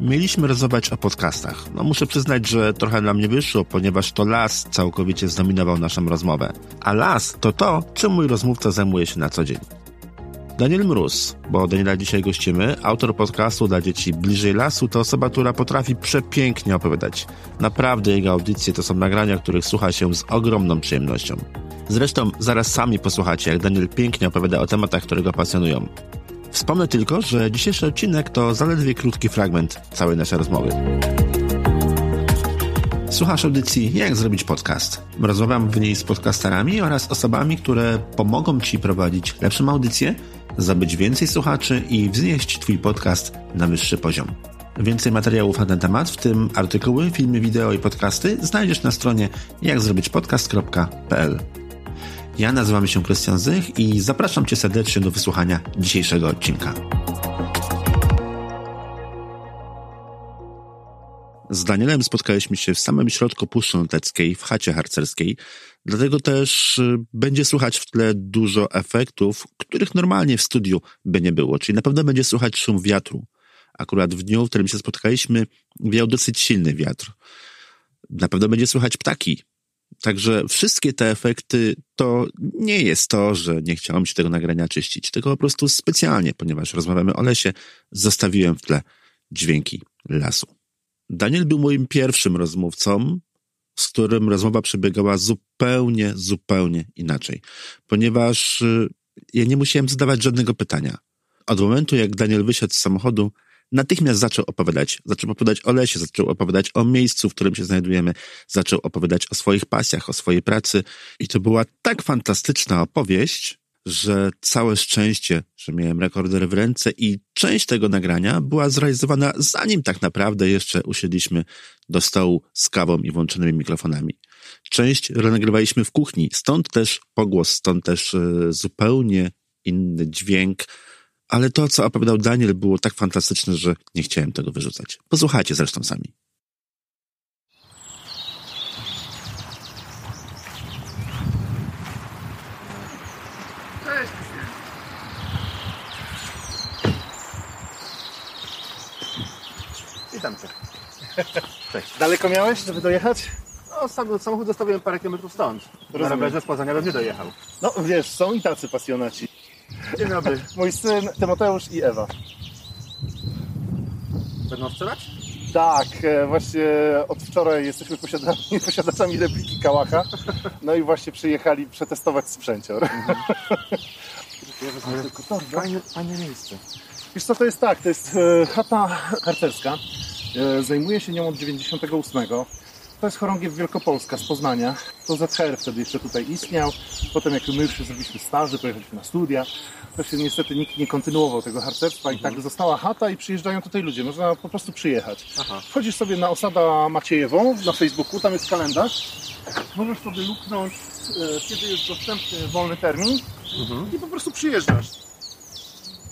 mieliśmy rozmawiać o podcastach. No muszę przyznać, że trochę dla mnie wyszło, ponieważ to las całkowicie zdominował naszą rozmowę. A las to to, czym mój rozmówca zajmuje się na co dzień. Daniel Mróz, bo Daniela dzisiaj gościmy, autor podcastu dla dzieci Bliżej Lasu, to osoba, która potrafi przepięknie opowiadać. Naprawdę jego audycje to są nagrania, których słucha się z ogromną przyjemnością. Zresztą zaraz sami posłuchacie, jak Daniel pięknie opowiada o tematach, które go pasjonują. Wspomnę tylko, że dzisiejszy odcinek to zaledwie krótki fragment całej naszej rozmowy. Słuchasz audycji Jak zrobić podcast. Rozmawiam w niej z podcasterami oraz osobami, które pomogą Ci prowadzić lepszą audycję, zabyć więcej słuchaczy i wznieść Twój podcast na wyższy poziom. Więcej materiałów na ten temat, w tym artykuły, filmy, wideo i podcasty znajdziesz na stronie jakzrobićpodcast.pl. Ja nazywam się Krystian Zych i zapraszam Cię serdecznie do wysłuchania dzisiejszego odcinka. Z Danielem spotkaliśmy się w samym środku Puszczy Noteckiej, w chacie harcerskiej, dlatego też y, będzie słychać w tle dużo efektów, których normalnie w studiu by nie było, czyli na pewno będzie słychać szum wiatru. Akurat w dniu, w którym się spotkaliśmy, wiał dosyć silny wiatr. Na pewno będzie słychać ptaki, Także wszystkie te efekty to nie jest to, że nie chciałem się tego nagrania czyścić, tylko po prostu specjalnie, ponieważ rozmawiamy o lesie, zostawiłem w tle dźwięki lasu. Daniel był moim pierwszym rozmówcą, z którym rozmowa przebiegała zupełnie, zupełnie inaczej, ponieważ y, ja nie musiałem zadawać żadnego pytania. Od momentu, jak Daniel wysiadł z samochodu, natychmiast zaczął opowiadać. Zaczął opowiadać o lesie, zaczął opowiadać o miejscu, w którym się znajdujemy, zaczął opowiadać o swoich pasjach, o swojej pracy. I to była tak fantastyczna opowieść, że całe szczęście, że miałem rekorder w ręce i część tego nagrania była zrealizowana zanim tak naprawdę jeszcze usiedliśmy do stołu z kawą i włączonymi mikrofonami. Część nagrywaliśmy w kuchni, stąd też pogłos, stąd też e, zupełnie inny dźwięk, ale to, co opowiadał Daniel, było tak fantastyczne, że nie chciałem tego wyrzucać. Posłuchajcie zresztą sami. Cześć. Witam cię. Cześć. Daleko miałeś, żeby dojechać? No, sam, samochód zostawiłem parę kilometrów stąd. Na Rozumiem. rowerze z Poznania bym nie dojechał. No wiesz, są i tacy pasjonaci. Dzień dobry. Mój syn Tymoteusz i Ewa. Będą strzelać? Tak, e, właśnie od wczoraj jesteśmy posiadaczami repliki Kałacha. No i właśnie przyjechali przetestować sprzęcior. Ja wezmę tylko torbę. Fajne, fajne miejsce. Wiesz co to jest tak, to jest e, chata harcerska. E, Zajmuję się nią od 98. To jest chorągiew Wielkopolska z Poznania. To ZHR wtedy jeszcze tutaj istniał. Potem jak my już zrobiliśmy staży, pojechaliśmy na studia, to się niestety nikt nie kontynuował tego harcerstwa i tak została chata i przyjeżdżają tutaj ludzie. Można po prostu przyjechać. Aha. Wchodzisz sobie na Osada Maciejewą na Facebooku, tam jest kalendarz. Możesz sobie luknąć, e, kiedy jest dostępny wolny termin i po prostu przyjeżdżasz.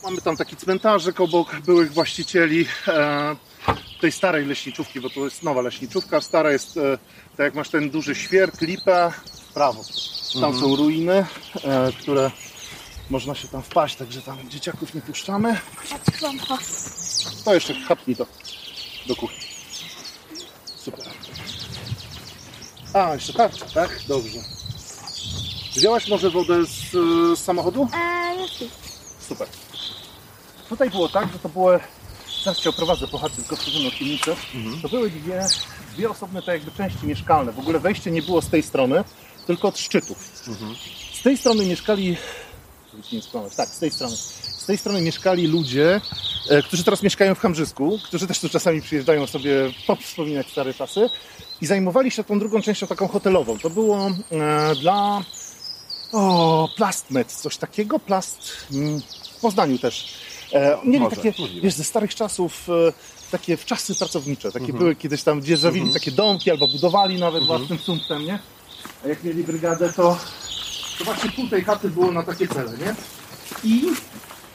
Mamy tam taki cmentarzek obok byłych właścicieli e, tej starej leśniczówki, bo to jest nowa leśniczówka. Stara jest, e, tak jak masz ten duży świerk, lipę, w prawo. Tam są ruiny, e, które można się tam wpaść, także tam dzieciaków nie puszczamy. To jeszcze chapnij to do kuchni. Super. A, jeszcze tarcza, tak? Dobrze. Wzięłaś może wodę z, e, z samochodu? Eee. Super. Tutaj było tak, że to były, Cię oprowadzę po chacie, tylko wchodzimy od piwnicy. To były dwie, dwie osobne tak jakby części mieszkalne. W ogóle wejście nie było z tej strony, tylko od szczytów. Z tej strony mieszkali, nie skłamać, tak, z tej strony. Z tej strony mieszkali ludzie, e, którzy teraz mieszkają w Chambrzysku, którzy też tu czasami przyjeżdżają sobie wspominać stare czasy i zajmowali się tą drugą częścią taką hotelową. To było e, dla o, plastmet, coś takiego, plast mm, w Poznaniu też. E, mieli Może, takie, możliwe. wiesz, ze starych czasów, e, takie wczasy pracownicze, takie były kiedyś tam dzierżawili takie domki albo budowali nawet własnym sumptem, nie? A jak mieli brygadę, to, to właśnie pół tej chaty było na takie cele, nie? I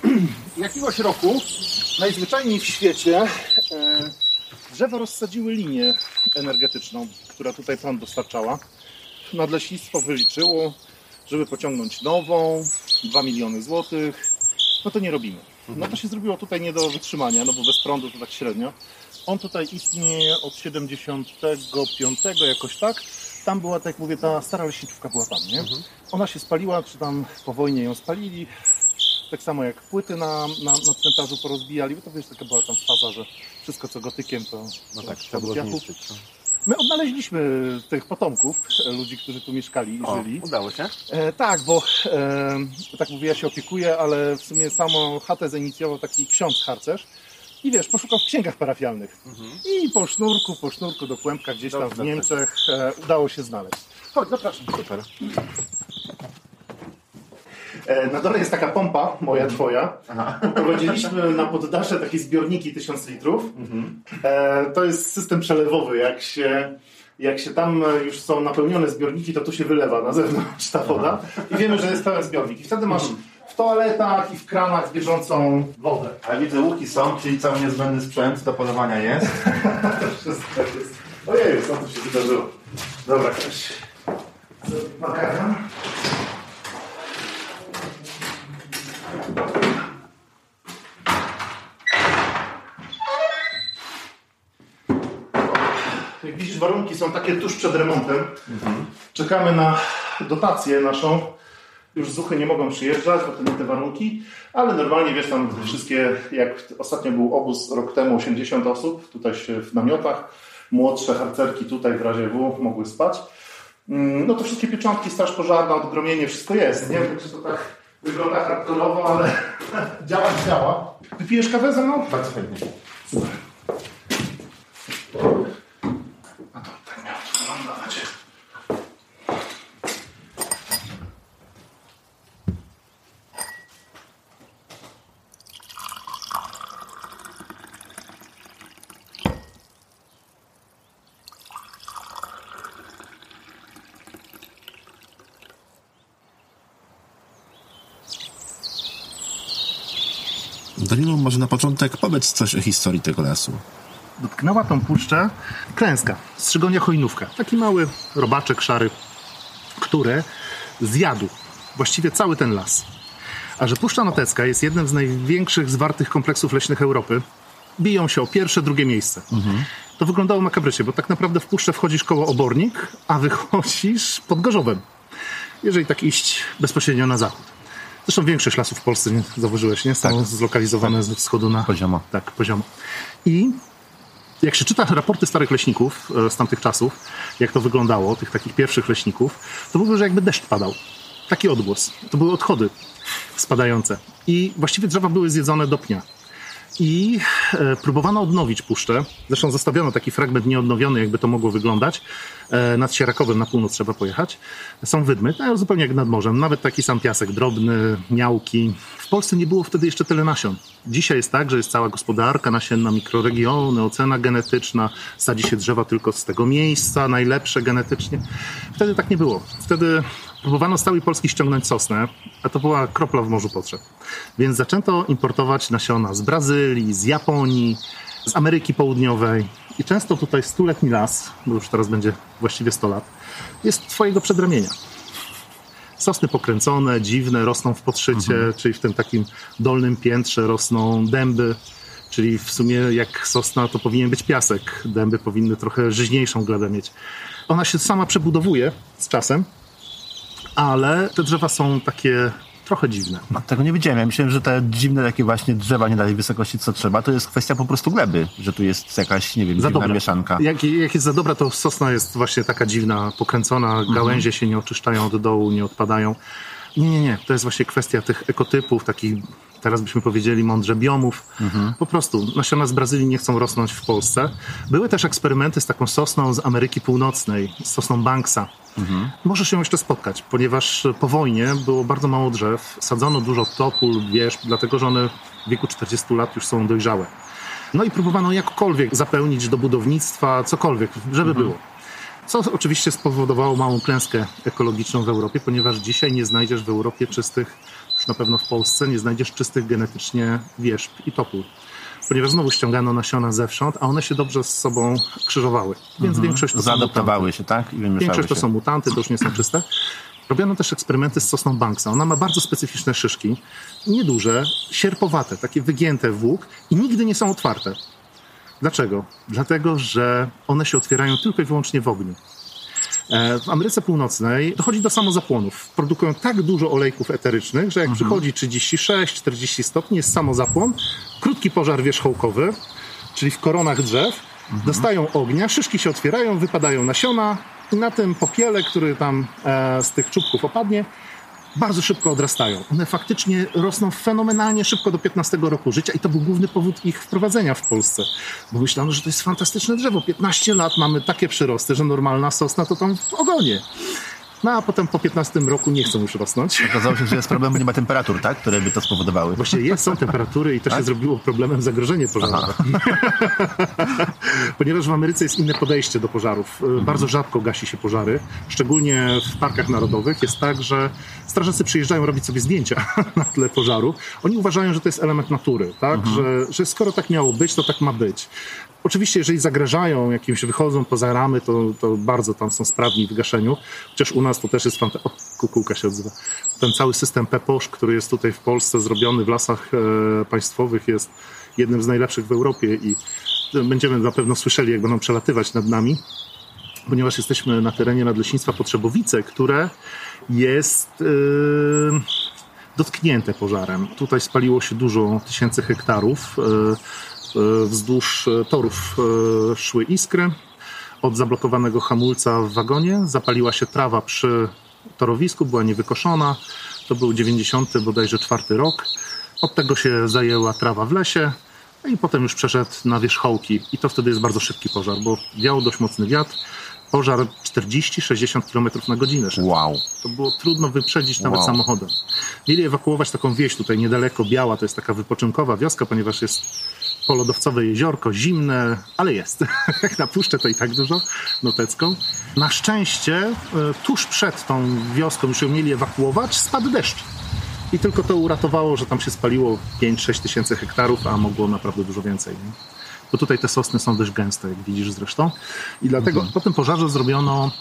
jakiegoś roku najzwyczajniej w świecie e, drzewa rozsadziły linię energetyczną, która tutaj prąd dostarczała. Nadleśnictwo wyliczyło, żeby pociągnąć nową, 2 miliony złotych, no to nie robimy. No to się zrobiło tutaj nie do wytrzymania, no bo bez prądu to tak średnio. On tutaj istnieje od 75 jakoś tak. Tam była, tak jak mówię, ta stara leśniczówka była tam, nie? Ona się spaliła, czy tam po wojnie ją spalili. Tak samo jak płyty na, na, na cmentarzu porozbijali, bo to wiesz, taka była tam faza, że wszystko co gotykiem to No tak, trzeba było zniszczyć. My odnaleźliśmy tych potomków, e, ludzi, którzy tu mieszkali i O, żyli. udało się? E, tak, bo e, tak mówię, ja się opiekuję, ale w sumie samą chatę zainicjował taki ksiądz harcerz. I wiesz, poszukał w księgach parafialnych. I po sznurku, po sznurku do kłębka gdzieś tam w. Niemczech e, udało się znaleźć. Chodź, zapraszam. Super. E, na dole jest taka pompa, moja, twoja. Prowadziliśmy na poddasze takie zbiorniki 1000 litrów. E, to jest system przelewowy. Jak się, jak się tam już są napełnione zbiorniki, to tu się wylewa na zewnątrz ta woda. I wiemy, że jest pełen zbiornik. I wtedy masz w toaletach i w kranach bieżącą wodę. A widzę, łuki są, czyli cały niezbędny sprzęt do polowania jest. Wszystko jest. Ojej, co tu się wydarzyło? Dobra, ktoś. Makaron. Warunki są takie tuż przed remontem. Czekamy na dotację naszą. Już zuchy nie mogą przyjeżdżać, bo to nie te warunki, ale normalnie wiesz, tam wszystkie, jak ostatnio był obóz rok temu, 80 osób, tutaj się w namiotach, młodsze harcerki tutaj w razie W mogły spać. Mm, No to wszystkie pieczątki, straż pożarna, odgromienie, wszystko jest, nie? Także to tak wygląda hardkorowo, ale działać działa. Wypijesz kawę ze mną? Bardzo chętnie. A początek powiedz coś o historii tego lasu. dotknęła tą puszczę klęska, strzygonia chojnówka. Taki mały robaczek szary, który zjadł właściwie cały ten las. A że Puszcza Notecka jest jednym z największych zwartych kompleksów leśnych Europy, biją się o pierwsze, drugie miejsce. To wyglądało makabrycznie, bo tak naprawdę w puszczę wchodzisz koło Obornik, a wychodzisz pod Gorzowem. Jeżeli tak iść bezpośrednio na zachód. Zresztą większość lasów w Polsce, nie, zauważyłeś, nie? Są zlokalizowane ze wschodu na Poziomo. tak, poziomo. I jak się czyta raporty starych leśników e, z tamtych czasów, jak to wyglądało, tych takich pierwszych leśników, to mówią, że jakby deszcz padał. Taki odgłos. To były odchody spadające. I właściwie drzewa były zjedzone do pnia. I próbowano odnowić puszczę. Zresztą zostawiono taki fragment nieodnowiony, jakby to mogło wyglądać. E, nad Sierakowem na północ trzeba pojechać. Są wydmy, no, zupełnie jak nad morzem. Nawet taki sam piasek, drobny, miałki. W Polsce nie było wtedy jeszcze tyle nasion. Dzisiaj jest tak, że jest cała gospodarka nasienna, mikroregiony, ocena genetyczna. Sadzi się drzewa tylko z tego miejsca, najlepsze genetycznie. Wtedy tak nie było. Wtedy próbowano z całej Polski ściągnąć sosnę, a to była kropla w morzu potrzeb. Więc zaczęto importować nasiona z Brazylii, z Japonii, z Ameryki Południowej. I często tutaj stuletni las, bo już teraz będzie właściwie 100 lat, jest twojego przedramienia. Sosny pokręcone, dziwne, rosną w podszycie, czyli w tym takim dolnym piętrze rosną dęby, czyli w sumie jak sosna to powinien być piasek. Dęby powinny trochę żyźniejszą glebę mieć. Ona się sama przebudowuje z czasem, ale te drzewa są takie trochę dziwne. No, tego nie wiedziałem. Ja myślałem, że te dziwne takie właśnie drzewa nie danej wysokości co trzeba, to jest kwestia po prostu gleby, że tu jest jakaś, nie wiem, Za dobra. mieszanka. Jak, jak jest za dobra, to sosna jest właśnie taka dziwna, pokręcona, gałęzie się nie oczyszczają od dołu, nie odpadają. Nie, nie, nie. To jest właśnie kwestia tych ekotypów, takich, teraz byśmy powiedzieli mądrze, biomów. Po prostu nasiona z Brazylii nie chcą rosnąć w Polsce. Były też eksperymenty z taką sosną z Ameryki Północnej, z sosną Banksa. Możesz ją jeszcze spotkać, ponieważ po wojnie było bardzo mało drzew, sadzono dużo topól, wierzb, dlatego że one w wieku 40 lat już są dojrzałe. No i próbowano jakkolwiek zapełnić do budownictwa, cokolwiek, żeby było. Co oczywiście spowodowało małą klęskę ekologiczną w Europie, ponieważ dzisiaj nie znajdziesz w Europie czystych, już na pewno w Polsce, nie znajdziesz czystych genetycznie wierzb i topór. Ponieważ znowu ściągano nasiona zewsząd, a one się dobrze z sobą krzyżowały. Więc większość to są Zaadoptowały się, tak? I Większość to się. są mutanty, to już nie są czyste. Robiono też eksperymenty z sosną Banksa. Ona ma bardzo specyficzne szyszki, nieduże, sierpowate, takie wygięte w łuk i nigdy nie są otwarte. Dlaczego? Dlatego, że one się otwierają tylko i wyłącznie w ogniu. E, w Ameryce Północnej dochodzi do samozapłonów. Produkują tak dużo olejków eterycznych, że jak przychodzi 36-40 stopni, jest samozapłon, krótki pożar wierzchołkowy, czyli w koronach drzew, dostają ognia, szyszki się otwierają, wypadają nasiona i na tym popiele, który tam e, z tych czubków opadnie, bardzo szybko odrastają. One faktycznie rosną fenomenalnie szybko do 15 roku życia i to był główny powód ich wprowadzenia w Polsce. Bo myślano, że to jest fantastyczne drzewo. 15 lat mamy takie przyrosty, że normalna sosna to tam w ogonie. No a potem po 15 roku nie chcą już rosnąć. Okazało się, że jest problem, bo nie ma temperatur, tak? Które by to spowodowały. Właściwie jest, są temperatury i to się zrobiło problemem zagrożenie pożarowe. Ponieważ w Ameryce jest inne podejście do pożarów. Bardzo rzadko gasi się pożary. Szczególnie w parkach narodowych jest tak, że strażacy przyjeżdżają robić sobie zdjęcia na tle pożaru. Oni uważają, że to jest element natury, tak? Że, że skoro tak miało być, to tak ma być. Oczywiście, jeżeli zagrażają jakimś, wychodzą poza ramy, to, to bardzo tam są sprawni w gaszeniu. Chociaż u nas to też jest fantastyczne. Kukułka się odzywa. Ten cały system PEPOSZ, który jest tutaj w Polsce zrobiony w lasach e, państwowych, jest jednym z najlepszych w Europie i będziemy na pewno słyszeli, jak będą przelatywać nad nami, ponieważ jesteśmy na terenie Nadleśnictwa Potrzebowice, które jest e, dotknięte pożarem. Tutaj spaliło się dużo tysięcy hektarów. E, E, wzdłuż e, torów e, szły iskry. Od zablokowanego hamulca w wagonie zapaliła się trawa przy torowisku, była niewykoszona. To był 90 bodajże czwarty rok. Od tego się zajęła trawa w lesie no i potem już przeszedł na wierzchołki. I to wtedy jest bardzo szybki pożar, bo wiał dość mocny wiatr. Pożar 40-60 km na godzinę. Wow. To było trudno wyprzedzić nawet wow. samochodem. Mieli ewakuować taką wieś tutaj niedaleko Biała, to jest taka wypoczynkowa wioska, ponieważ jest polodowcowe jeziorko, zimne, ale jest. Jak napuszczę to i tak dużo, notecką. Na szczęście e, tuż przed tą wioską już ją mieli ewakuować, spadł deszcz. I tylko to uratowało, że tam się spaliło 5-6 tysięcy hektarów, a mogło naprawdę dużo więcej. Nie? Bo tutaj te sosny są dość gęste, jak widzisz zresztą. I dlatego mhm. po tym pożarze zrobiono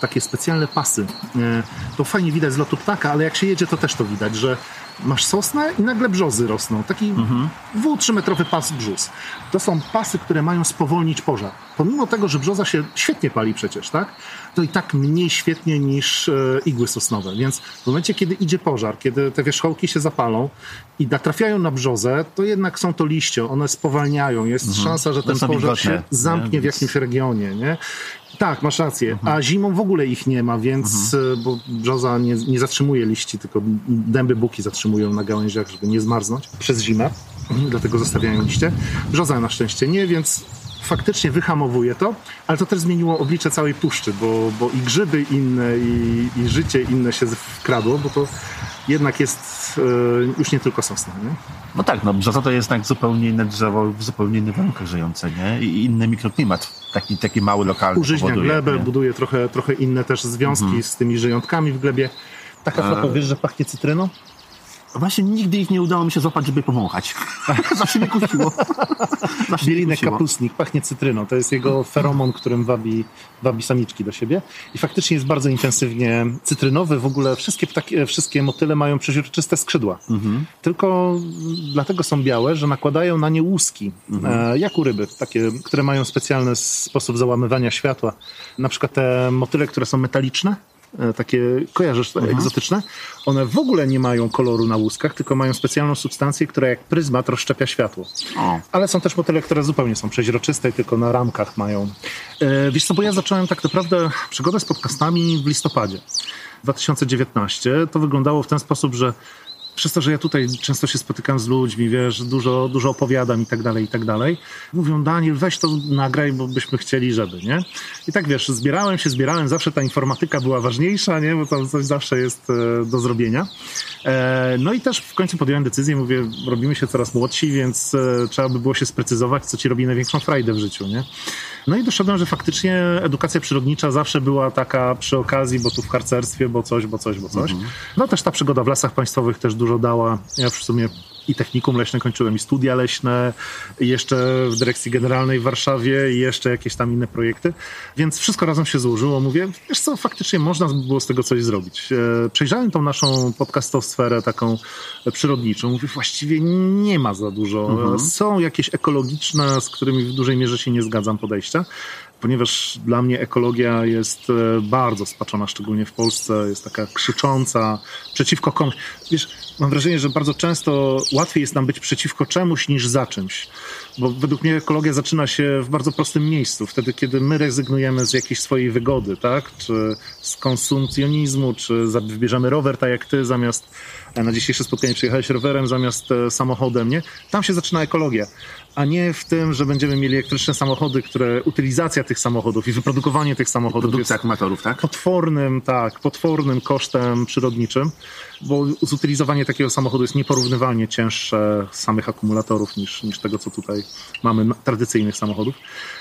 takie specjalne pasy. E, to fajnie widać z lotu ptaka, ale jak się jedzie, to też to widać, że masz sosnę i nagle brzozy rosną. Taki mhm. dwu, trzymetrowy pas brzus. To są pasy, które mają spowolnić pożar. Pomimo tego, że brzoza się świetnie pali przecież, tak? To i tak mniej świetnie niż e, igły sosnowe. Więc w momencie, kiedy idzie pożar, kiedy te wierzchołki się zapalą i natrafiają na brzozę, to jednak są to liście, one spowalniają. Jest mhm. szansa, że ten pożar się zamknie nie? w jakimś regionie, nie? Tak, masz rację. Mhm. A zimą w ogóle ich nie ma, więc mhm. bo brzoza nie, nie zatrzymuje liści, tylko dęby buki zatrzymują na gałęziach, żeby nie zmarznąć przez zimę. Dlatego zostawiają liście. Brzoza na szczęście nie, więc faktycznie wyhamowuje to, ale to też zmieniło oblicze całej puszczy, bo, bo i grzyby inne, i, i życie inne się wkradło, bo to jednak jest e, już nie tylko sosna. Nie? No tak, no brzoza to jest jednak zupełnie inne drzewo, w zupełnie innych warunkach żyjące, nie? I inny mikroklimat, taki, taki mały, lokalny. Użyźnia powoduje, glebę, nie? buduje trochę, trochę inne też związki mhm. z tymi żyjątkami w glebie. Taka A... wiesz, że pachnie cytryną? Właśnie nigdy ich nie udało mi się złapać, żeby pomąchać. Zawsze mnie kusiło. Bielinek kapustnik, pachnie cytryną. To jest jego feromon, którym wabi, wabi samiczki do siebie. I faktycznie jest bardzo intensywnie cytrynowy. W ogóle wszystkie, ptaki, wszystkie motyle mają przeźroczyste skrzydła. Mhm. Tylko dlatego są białe, że nakładają na nie łuski, mhm. e, jak u ryby, takie, które mają specjalny sposób załamywania światła. Na przykład te motyle, które są metaliczne, E, takie, kojarzysz, mhm. egzotyczne, one w ogóle nie mają koloru na łuskach, tylko mają specjalną substancję, która jak pryzmat rozszczepia światło. O. Ale są też motyle, które zupełnie są przeźroczyste i tylko na ramkach mają. E, wiesz co, bo ja zacząłem tak naprawdę przygodę z podcastami w listopadzie 2019. To wyglądało w ten sposób, że przez to, że ja tutaj często się spotykam z ludźmi, wiesz, dużo, dużo opowiadam i tak dalej, i tak dalej, mówią, Daniel, weź to nagraj, bo byśmy chcieli, żeby, nie? I tak, wiesz, zbierałem się, zbierałem, zawsze ta informatyka była ważniejsza, nie? Bo to coś zawsze jest e, do zrobienia. E, no i też w końcu podjąłem decyzję, mówię, robimy się coraz młodsi, więc e, trzeba by było się sprecyzować, co ci robi największą frajdę w życiu, nie? No i doszedłem, że faktycznie edukacja przyrodnicza zawsze była taka przy okazji, bo tu w harcerstwie, bo coś, bo coś, bo coś. Mhm. No też ta przygoda w lasach państwowych też dużo dała. Ja w sumie i technikum leśne kończyłem, i studia leśne, jeszcze w dyrekcji generalnej w Warszawie, i jeszcze jakieś tam inne projekty. Więc wszystko razem się złożyło. Mówię, wiesz co, faktycznie można by było z tego coś zrobić. E, przejrzałem tą naszą podcastosferę taką przyrodniczą. Mówię, właściwie nie ma za dużo. Mhm. Są jakieś ekologiczne, z którymi w dużej mierze się nie zgadzam podejścia ponieważ dla mnie ekologia jest e, bardzo spaczona, szczególnie w Polsce, jest taka krzycząca przeciwko komuś. Wiesz, mam wrażenie, że bardzo często łatwiej jest nam być przeciwko czemuś niż za czymś. Bo według mnie ekologia zaczyna się w bardzo prostym miejscu. Wtedy, kiedy my rezygnujemy z jakiejś swojej wygody, tak? Czy z konsumpcjonizmu, czy wybierzemy rower, tak jak ty, zamiast e, na dzisiejsze spotkanie przyjechałeś rowerem zamiast e, samochodem, nie? Tam się zaczyna ekologia a nie w tym, że będziemy mieli elektryczne samochody, które utylizacja tych samochodów i wyprodukowanie tych samochodów Produkcja jest akumulatorów, tak? Potwornym, tak, potwornym kosztem przyrodniczym, bo zutylizowanie takiego samochodu jest nieporównywalnie cięższe samych akumulatorów niż, niż tego, co tutaj mamy tradycyjnych samochodów.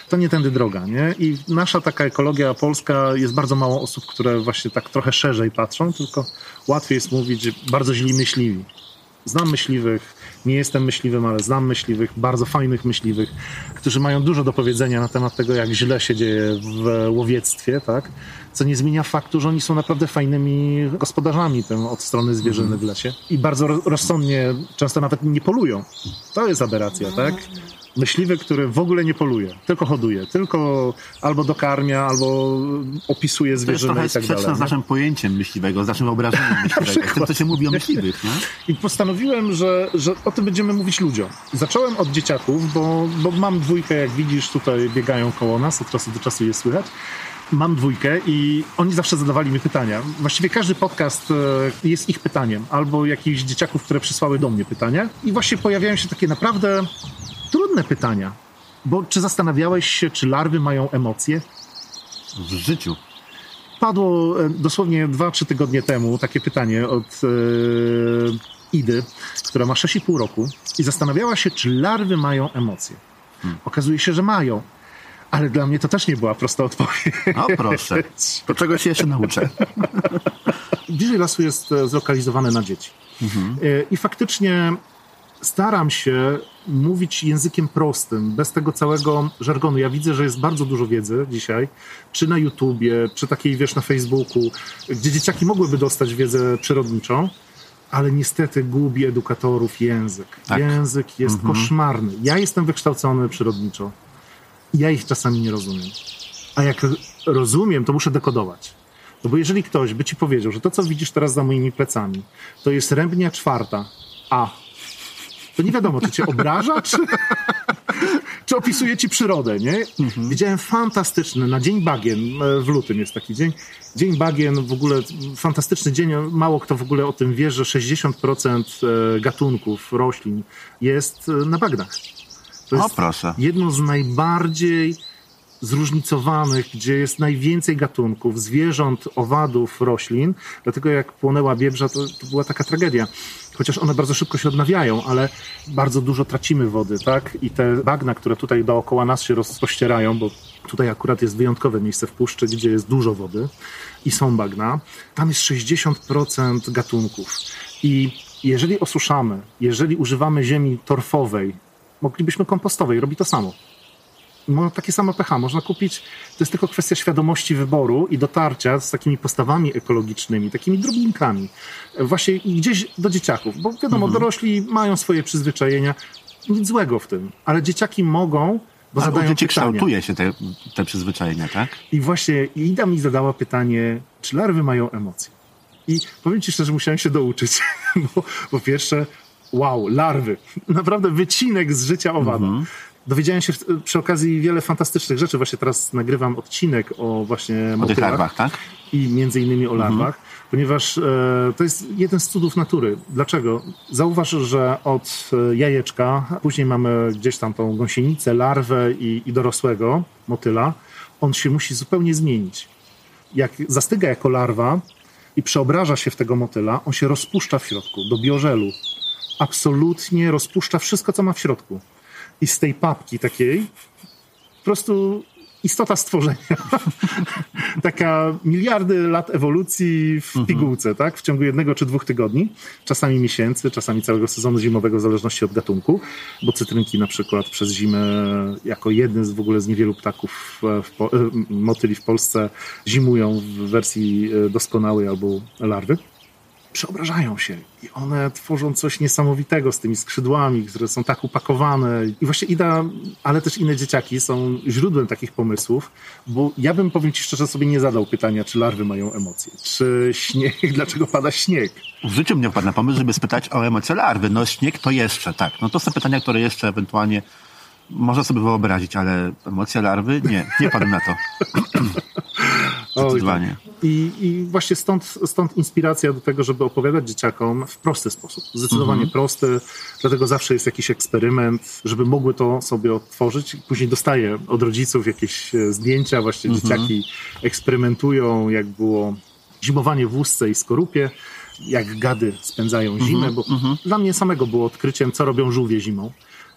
To nie tędy droga, nie? I nasza taka ekologia polska jest bardzo mało osób, które właśnie tak trochę szerzej patrzą, tylko łatwiej jest mówić bardzo źli myśliwi. Znam myśliwych, nie jestem myśliwym, ale znam myśliwych, bardzo fajnych myśliwych, którzy mają dużo do powiedzenia na temat tego, jak źle się dzieje w łowiectwie, tak? Co nie zmienia faktu, że oni są naprawdę fajnymi gospodarzami tym od strony zwierzyny w lesie i bardzo rozsądnie, często nawet nie polują. To jest aberracja, tak? Myśliwy, który w ogóle nie poluje, tylko hoduje, tylko albo dokarmia, albo opisuje zwierzynę i tak dalej. To jest sprzeczne z naszym pojęciem myśliwego, z naszym wyobrażeniem myśliwego, tym, co się mówi o myśliwych. Nie? I postanowiłem, że, że o tym będziemy mówić ludziom. Zacząłem od dzieciaków, bo, bo mam dwójkę, jak widzisz, tutaj biegają koło nas, od czasu do czasu je słychać mam dwójkę i oni zawsze zadawali mi pytania. Właściwie każdy podcast e, jest ich pytaniem, albo jakichś dzieciaków, które przysłały do mnie pytania. I właśnie pojawiają się takie naprawdę trudne pytania. Bo czy zastanawiałeś się, czy larwy mają emocje? W życiu. Padło e, dosłownie 2-3 tygodnie temu takie pytanie od e, Idy, która ma 6,5 roku i zastanawiała się, czy larwy mają emocje. Hmm. Okazuje się, że mają. Ale dla mnie to też nie była prosta odpowiedź. O proszę, to czego się jeszcze nauczę? Bliżej lasu jest e, zlokalizowane na dzieci. Mhm. I faktycznie staram się mówić językiem prostym, bez tego całego żargonu. Ja widzę, że jest bardzo dużo wiedzy dzisiaj, czy na YouTubie, czy takiej, wiesz, na Facebooku, gdzie dzieciaki mogłyby dostać wiedzę przyrodniczą, ale niestety gubi edukatorów język. Tak. Język jest mhm. koszmarny. Ja jestem wykształcony przyrodniczo. Ja ich czasami nie rozumiem. A jak rozumiem, to muszę dekodować. No bo jeżeli ktoś by ci powiedział, że to, co widzisz teraz za moimi plecami, to jest rębnia czwarta, a to nie wiadomo, czy cię obraża, czy, czy opisuje ci przyrodę, nie? Mhm. Widziałem fantastyczny, na Dzień Bagien, e, w lutym jest taki dzień, Dzień Bagien, w ogóle fantastyczny dzień, mało kto w ogóle o tym wie, że 60% e, gatunków roślin jest e, na bagnach. To jest o, proszę. jedno z najbardziej zróżnicowanych, gdzie jest najwięcej gatunków, zwierząt, owadów, roślin. Dlatego jak płonęła biebrza, to, to była taka tragedia chociaż one bardzo szybko się odnawiają, ale bardzo dużo tracimy wody, tak? I te bagna, które tutaj dookoła nas się rozpościerają, bo tutaj akurat jest wyjątkowe miejsce w puszczy, gdzie jest dużo wody i są bagna, tam jest 60% gatunków. I jeżeli osuszamy, jeżeli używamy ziemi torfowej, moglibyśmy kompostowej, robi to samo ma takie same pH. Można kupić, to jest tylko kwestia świadomości wyboru i dotarcia z takimi postawami ekologicznymi, takimi drobinkami. Właśnie gdzieś do dzieciaków, bo wiadomo, mhm. dorośli mają swoje przyzwyczajenia, nic złego w tym, ale dzieciaki mogą bo A zadają dzieci kształtuje się te, te przyzwyczajenia, tak? I właśnie Ida mi zadała pytanie, czy larwy mają emocje? I powiem ci szczerze, musiałem się douczyć, bo po pierwsze, wow, larwy. Naprawdę wycinek z życia owada. Mhm. Dowiedziałem się przy okazji wiele fantastycznych rzeczy. Właśnie teraz nagrywam odcinek o właśnie o tych larwach, tak? I między innymi o mhm. larwach, ponieważ e, to jest jeden z cudów natury. Dlaczego? Zauważ, że od e, jajeczka, później mamy gdzieś tam tą gąsienicę, larwę i, i dorosłego motyla, on się musi zupełnie zmienić. Jak zastyga jako larwa i przeobraża się w tego motyla, on się rozpuszcza w środku, do biożelu. Absolutnie rozpuszcza wszystko, co ma w środku i z tej papki takiej po prostu istota stworzenia. Taka miliardy lat ewolucji w Mhm. pigułce, tak? W ciągu jednego czy dwóch tygodni, czasami miesięcy, czasami całego sezonu zimowego, w zależności od gatunku, bo cytrynki na przykład przez zimę, jako jeden z w ogóle z niewielu ptaków, e, w, po- e, motyli w Polsce, zimują w wersji e, doskonałej albo larwy przeobrażają się i one tworzą coś niesamowitego z tymi skrzydłami, które są tak upakowane. I właśnie Ida, ale też inne dzieciaki są źródłem takich pomysłów, bo ja bym, powiem ci szczerze, sobie nie zadał pytania, czy larwy mają emocje, czy śnieg, dlaczego pada śnieg. W życiu mnie wpadł na pomysł, żeby spytać o emocje larwy. No śnieg to jeszcze, tak. No to są pytania, które jeszcze ewentualnie można sobie wyobrazić, ale emocje larwy? Nie, nie padł na to. Zdecydowanie. tak. I, I właśnie stąd, stąd inspiracja do tego, żeby opowiadać dzieciakom w prosty sposób. Zdecydowanie prosty, dlatego zawsze jest jakiś eksperyment, żeby mogły to sobie odtworzyć. Później dostaję od rodziców jakieś e, zdjęcia, właśnie dzieciaki eksperymentują, jak było zimowanie w łusce i skorupie, jak gady spędzają zimę, bo dla mnie samego było odkryciem, co robią żółwie zimą.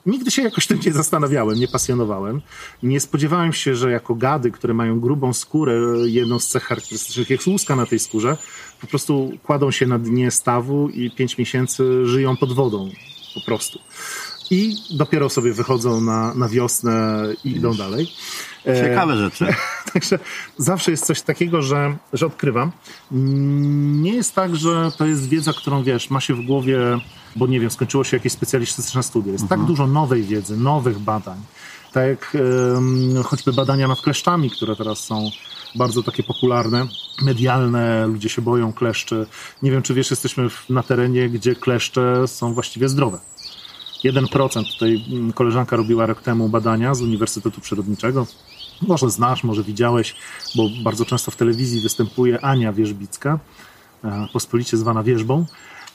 Nigdy się jakoś tym nie zastanawiałem, nie pasjonowałem. Nie spodziewałem się, że jako gady, które mają grubą skórę, jedną z cech charakterystycznych jest łuska na tej skórze, po prostu kładą się na dnie stawu i pięć miesięcy żyją pod wodą. Po prostu. I dopiero sobie wychodzą na, na wiosnę i idą dalej. E, Ciekawe rzeczy. Także zawsze jest coś takiego, że, że odkrywam. Mm, Nie jest tak, że to jest wiedza, którą wiesz, ma się w głowie, bo nie wiem, skończyło się jakieś specjalistyczne studia. Jest tak dużo nowej wiedzy, nowych badań. Tak jak em, choćby badania nad kleszczami, które teraz są bardzo takie popularne, medialne, ludzie się boją kleszczy. Nie wiem, czy wiesz, jesteśmy na terenie, gdzie kleszcze są właściwie zdrowe. 1%. Tutaj mm, koleżanka robiła rok temu badania z Uniwersytetu Przyrodniczego. Może znasz, może widziałeś, bo bardzo często w telewizji występuje Ania Wierzbicka, e, pospolicie zwana Wierzbą.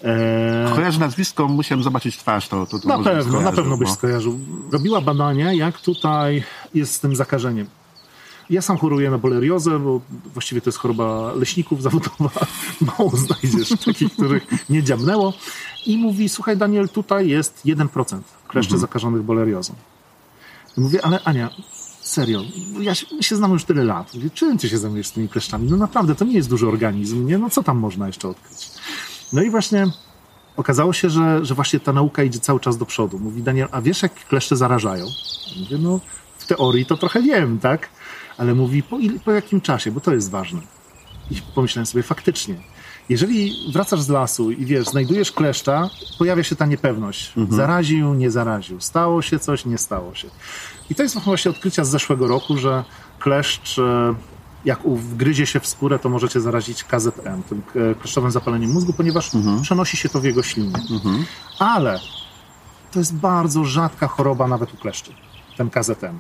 E, Kojarzę nazwisko, musiałem zobaczyć twarz, to, to, to na pewno, na pewno byś bo- skojarzył. Robiła badania, jak tutaj jest z tym zakażeniem. Ja sam choruję na boleriozę, bo właściwie to jest choroba leśników zawodowa. Mało znajdziesz takich, których nie dziabnęło. I mówi, słuchaj Daniel, tutaj jest 1% kleszczy zakażonych boleriozą. I mówię, ale Ania, serio, ja się, my się znamy już tyle lat. Mówię, czym ty się zajmujesz z tymi kleszczami? No naprawdę, to nie jest duży organizm, nie? No co tam można jeszcze odkryć? No i właśnie okazało się, że, że właśnie ta nauka idzie cały czas do przodu. Mówi Daniel, a wiesz jak kleszcze zarażają? Mówię, no w teorii to trochę wiem, tak? Ale mówi, po, il, po jakim czasie, bo to jest ważne. I pomyślałem sobie, faktycznie, jeżeli wracasz z lasu i wiesz, znajdujesz kleszcza, pojawia się ta niepewność. Zaraził, nie zaraził. Stało się coś, nie stało się. I to jest właśnie odkrycia z zeszłego roku, że kleszcz, e, jak wgryzie się w skórę, to możecie zarazić KZM, tym e, kleszczowym zapaleniem mózgu, ponieważ przenosi się to w jego ślinie. Ale to jest bardzo rzadka choroba nawet u kleszczy, ten KZM.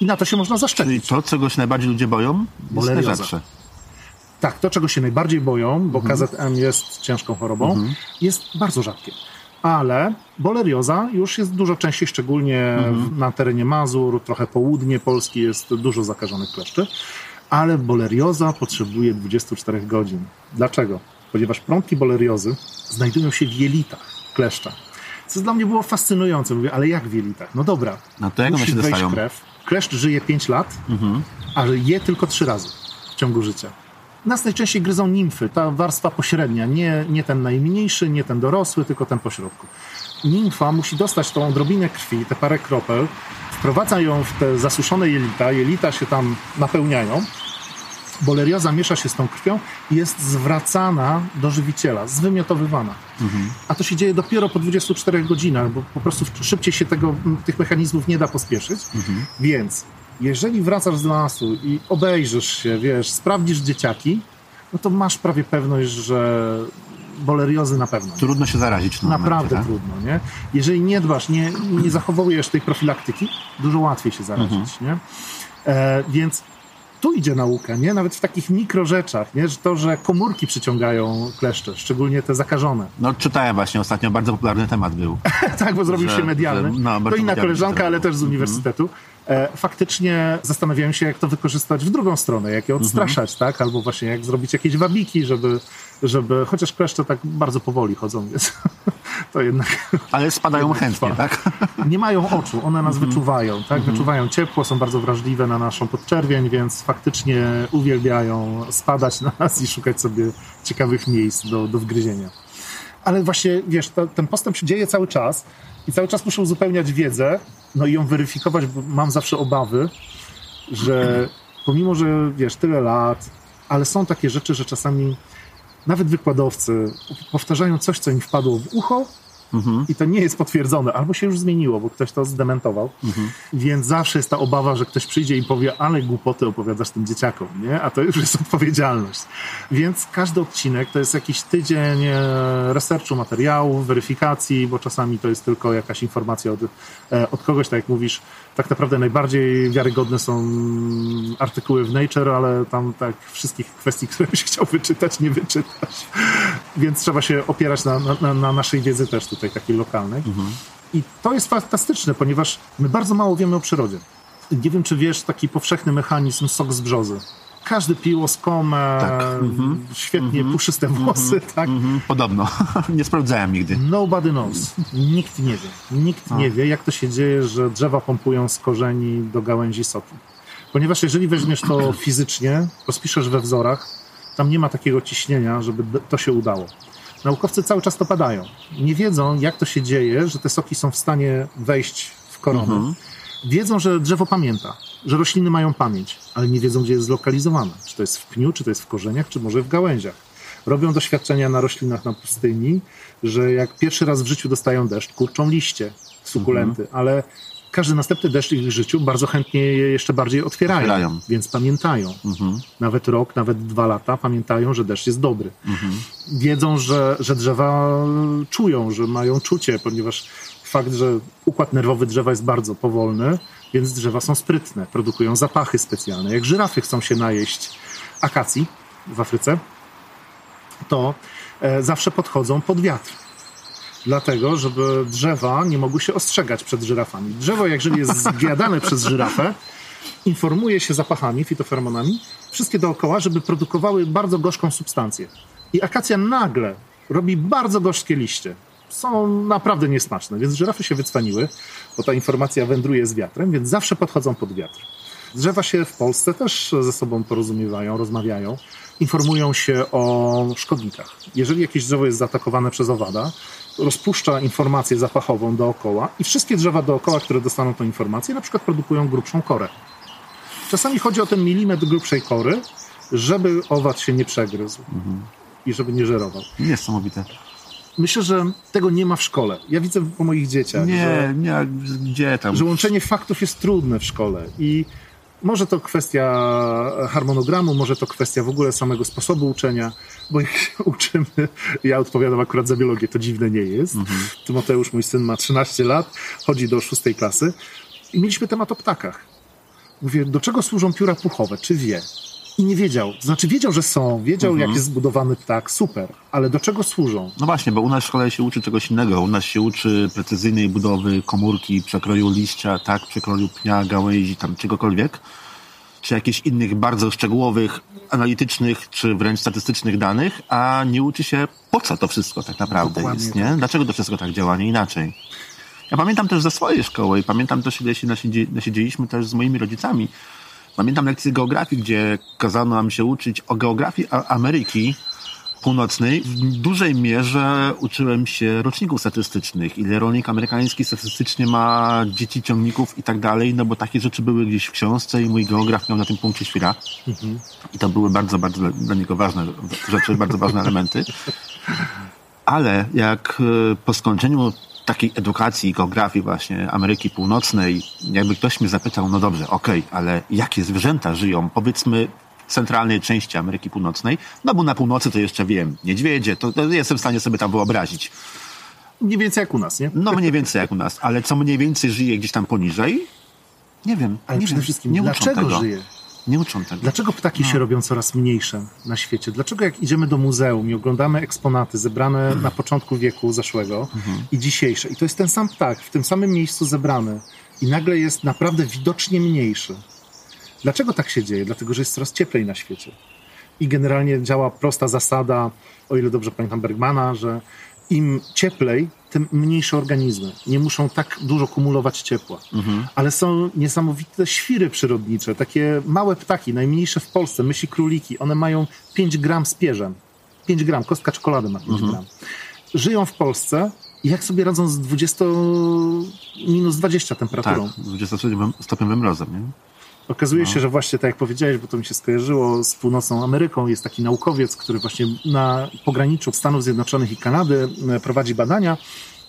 I na to się można zaszczepić. Czyli to, czego się najbardziej ludzie boją, jest najrzadsze. Tak, to czego się najbardziej boją, bo KZM jest ciężką chorobą, jest bardzo rzadkie. Ale bolerioza już jest dużo częściej, szczególnie w- na terenie Mazur, trochę południe Polski jest dużo zakażonych kleszczy. Ale bolerioza potrzebuje 24 godzin. Dlaczego? Ponieważ prądki boleriozy znajdują się w jelitach kleszcza. Co dla mnie było fascynujące. Mówię, ale jak w jelitach? No dobra, No to jak musi się wejść dostają? krew. Kleszcz żyje 5 lat, ale je tylko 3 razy w ciągu życia. Nas najczęściej gryzą nimfy, ta warstwa pośrednia, nie, nie ten najmniejszy, nie ten dorosły, tylko ten pośrodku. Nimfa musi dostać tą odrobinę krwi, te parę kropel, wprowadza ją w te zasuszone jelita, jelita się tam napełniają, bolerioza miesza się z tą krwią i jest zwracana do żywiciela, zwymiotowywana. A to się dzieje dopiero po 24 godzinach, bo po prostu szybciej się tego, tych mechanizmów nie da pospieszyć. Więc jeżeli wracasz z lasu i obejrzysz się, wiesz, sprawdzisz dzieciaki, no to masz prawie pewność, że boleriozy na pewno. nie. Trudno się zarazić. Naprawdę momencie, tak? trudno, nie? Jeżeli nie dbasz, nie, nie zachowujesz tej profilaktyki, dużo łatwiej się zarazić, Mhm. nie? E, więc tu idzie nauka, nie? Nawet w takich mikrorzeczach, nie? Że to, że komórki przyciągają kleszcze, szczególnie te zakażone. No czytałem właśnie ostatnio, bardzo popularny temat był. tak, bo zrobił Że- się medialny. że- no, to inna koleżanka, ale też z uniwersytetu. e, faktycznie zastanawiają się, jak to wykorzystać w drugą stronę, jak je odstraszać, tak? Albo właśnie jak zrobić jakieś wabiki, żeby, żeby chociaż kleszcze tak bardzo powoli chodzą, więc to jednak Ale spadają chętnie, tak? nie mają oczu, one nas wyczuwają, tak? Wyczuwają ciepło, są bardzo wrażliwe na naszą podczerwień, więc faktycznie uwielbiają spadać na nas i szukać sobie ciekawych miejsc do, do wgryzienia. Ale właśnie, wiesz, to, ten postęp się dzieje cały czas i cały czas muszę uzupełniać wiedzę, no i ją weryfikować, bo mam zawsze obawy, że pomimo, że wiesz, tyle lat, ale są takie rzeczy, że czasami nawet wykładowcy powtarzają coś, co im wpadło w ucho, i to nie jest potwierdzone, albo się już zmieniło, bo ktoś to zdementował. Więc zawsze jest ta obawa, że ktoś przyjdzie i powie, ale głupoty opowiadasz tym dzieciakom, nie? A to już jest odpowiedzialność. Więc każdy odcinek to jest jakiś tydzień e, researchu materiałów, weryfikacji, bo czasami to jest tylko jakaś informacja od, e, od kogoś, tak jak mówisz. Tak naprawdę najbardziej wiarygodne są artykuły w Nature, ale tam tak wszystkich kwestii, które byś chciał wyczytać, nie wyczytasz. Więc trzeba się opierać na, na, na naszej wiedzy też tutaj takiej lokalnej. I to jest fantastyczne, ponieważ my bardzo mało wiemy o przyrodzie. Nie wiem, czy wiesz taki powszechny mechanizm sok z brzozy. Każdy piło skomę, Tak. świetnie puszyste włosy, tak? Mhm, podobno. nie sprawdzałem nigdy. Nobody knows. Nikt nie wie. Nikt nie wie, jak to się dzieje, że drzewa pompują z korzeni do gałęzi soki. Ponieważ jeżeli weźmiesz to fizycznie, rozpiszesz we wzorach, tam nie ma takiego ciśnienia, żeby to się udało. Naukowcy cały czas to badają. Nie wiedzą, jak to się dzieje, że te soki są w stanie wejść w korony. Wiedzą, że drzewo pamięta, że rośliny mają pamięć, ale nie wiedzą, gdzie jest zlokalizowane. Czy to jest w pniu, czy to jest w korzeniach, czy może w gałęziach. Robią doświadczenia na roślinach na pustyni, że jak pierwszy raz w życiu dostają deszcz, kurczą liście, sukulenty, ale każdy następny deszcz w ich życiu bardzo chętnie je jeszcze bardziej otwierają, Otwierają. więc pamiętają. Nawet rok, nawet dwa lata pamiętają, że deszcz jest dobry. Wiedzą, że, że drzewa czują, że mają czucie, ponieważ fakt, że układ nerwowy drzewa jest bardzo powolny, więc drzewa są sprytne, produkują zapachy specjalne. Jak żyrafy chcą się najeść akacji w Afryce, to e, zawsze podchodzą pod wiatr. Dlatego, żeby drzewa nie mogły się ostrzegać przed żyrafami. Drzewo, jeżeli jest zjadane przez żyrafę, informuje się zapachami, fitofermonami, wszystkie dookoła, żeby produkowały bardzo gorzką substancję. I akacja nagle robi bardzo gorzkie liście. Są naprawdę niesmaczne, więc żyrafy się wycwaniły, bo ta informacja wędruje z wiatrem, więc zawsze podchodzą pod wiatr. Drzewa się w Polsce też ze sobą porozumiewają, rozmawiają, informują się o szkodnikach. Jeżeli jakieś drzewo jest zaatakowane przez owada, rozpuszcza informację zapachową dookoła i wszystkie drzewa dookoła, które dostaną tą informację, na przykład produkują grubszą korę. Czasami chodzi o ten milimetr grubszej kory, żeby owad się nie przegryzł i żeby nie żerował. Niesamowite. Myślę, że tego nie ma w szkole. Ja widzę po moich dzieciach, że Nie, nie, gdzie tam? że łączenie faktów jest trudne w szkole i może to kwestia harmonogramu, może to kwestia w ogóle samego sposobu uczenia, bo jak się uczymy, ja odpowiadam akurat za biologię, to dziwne nie jest. Tymoteusz, mój syn ma 13 lat, chodzi do szóstej klasy i mieliśmy temat o ptakach. Mówię, do czego służą pióra puchowe, czy wie? I nie wiedział. Znaczy wiedział, że są, wiedział jak jest zbudowany ptak, super, ale do czego służą? No właśnie, bo u nas w szkole się uczy czegoś innego. U nas się uczy precyzyjnej budowy komórki, przekroju liścia, tak, przekroju pnia, gałęzi, tam czegokolwiek. Czy jakichś innych bardzo szczegółowych, analitycznych, czy wręcz statystycznych danych, a nie uczy się po co to wszystko tak naprawdę Dokładnie jest, nie? Dlaczego to wszystko tak działa, nie inaczej. Ja pamiętam też ze swojej szkoły i pamiętam też, ile się nasiedzieliśmy też z moimi rodzicami. Pamiętam lekcje geografii, gdzie kazano nam się uczyć o geografii Ameryki Północnej. W dużej mierze uczyłem się roczników statystycznych, ile rolnik amerykański statystycznie ma dzieci, ciągników i tak dalej, no bo takie rzeczy były gdzieś w książce i mój geograf miał na tym punkcie świra. I to były bardzo, bardzo dla- dla niego ważne rzeczy, bardzo ważne elementy. Ale jak e, po skończeniu takiej edukacji, geografii właśnie Ameryki Północnej, jakby ktoś mnie zapytał, no dobrze, okej, ale jakie zwierzęta żyją, powiedzmy, w centralnej części Ameryki Północnej, no bo na północy to jeszcze wiem, niedźwiedzie, to, to jestem w stanie sobie tam wyobrazić. Mniej więcej jak u nas, nie? No mniej więcej jak u nas, ale co mniej więcej żyje gdzieś tam poniżej, nie wiem. Ale nie przede wiem. wszystkim, nie dlaczego tego. żyje? Nie uczą tego. Dlaczego ptaki się robią coraz mniejsze na świecie? Dlaczego jak idziemy do muzeum i oglądamy eksponaty zebrane na początku wieku zeszłego i dzisiejsze, i to jest ten sam ptak, w tym samym miejscu zebrany i nagle jest naprawdę widocznie mniejszy. Dlaczego tak się dzieje? Dlatego, że jest coraz cieplej na świecie. I generalnie działa prosta zasada, o ile dobrze pamiętam Bergmana, że im cieplej, tym mniejsze organizmy. Nie muszą tak dużo kumulować ciepła. Ale są niesamowite świry przyrodnicze, takie małe ptaki, najmniejsze w Polsce, myśli króliki. One mają 5 gram z pierzem. 5 gram, kostka czekolady ma 5 gram. Żyją w Polsce i jak sobie radzą z 20 minus 20 Tak, temperaturą. z 20 stopniowym mrozem, nie? Okazuje No. się, że właśnie tak jak powiedziałeś, bo to mi się skojarzyło z północną Ameryką, jest taki naukowiec, który właśnie na pograniczu Stanów Zjednoczonych i Kanady e, prowadzi badania.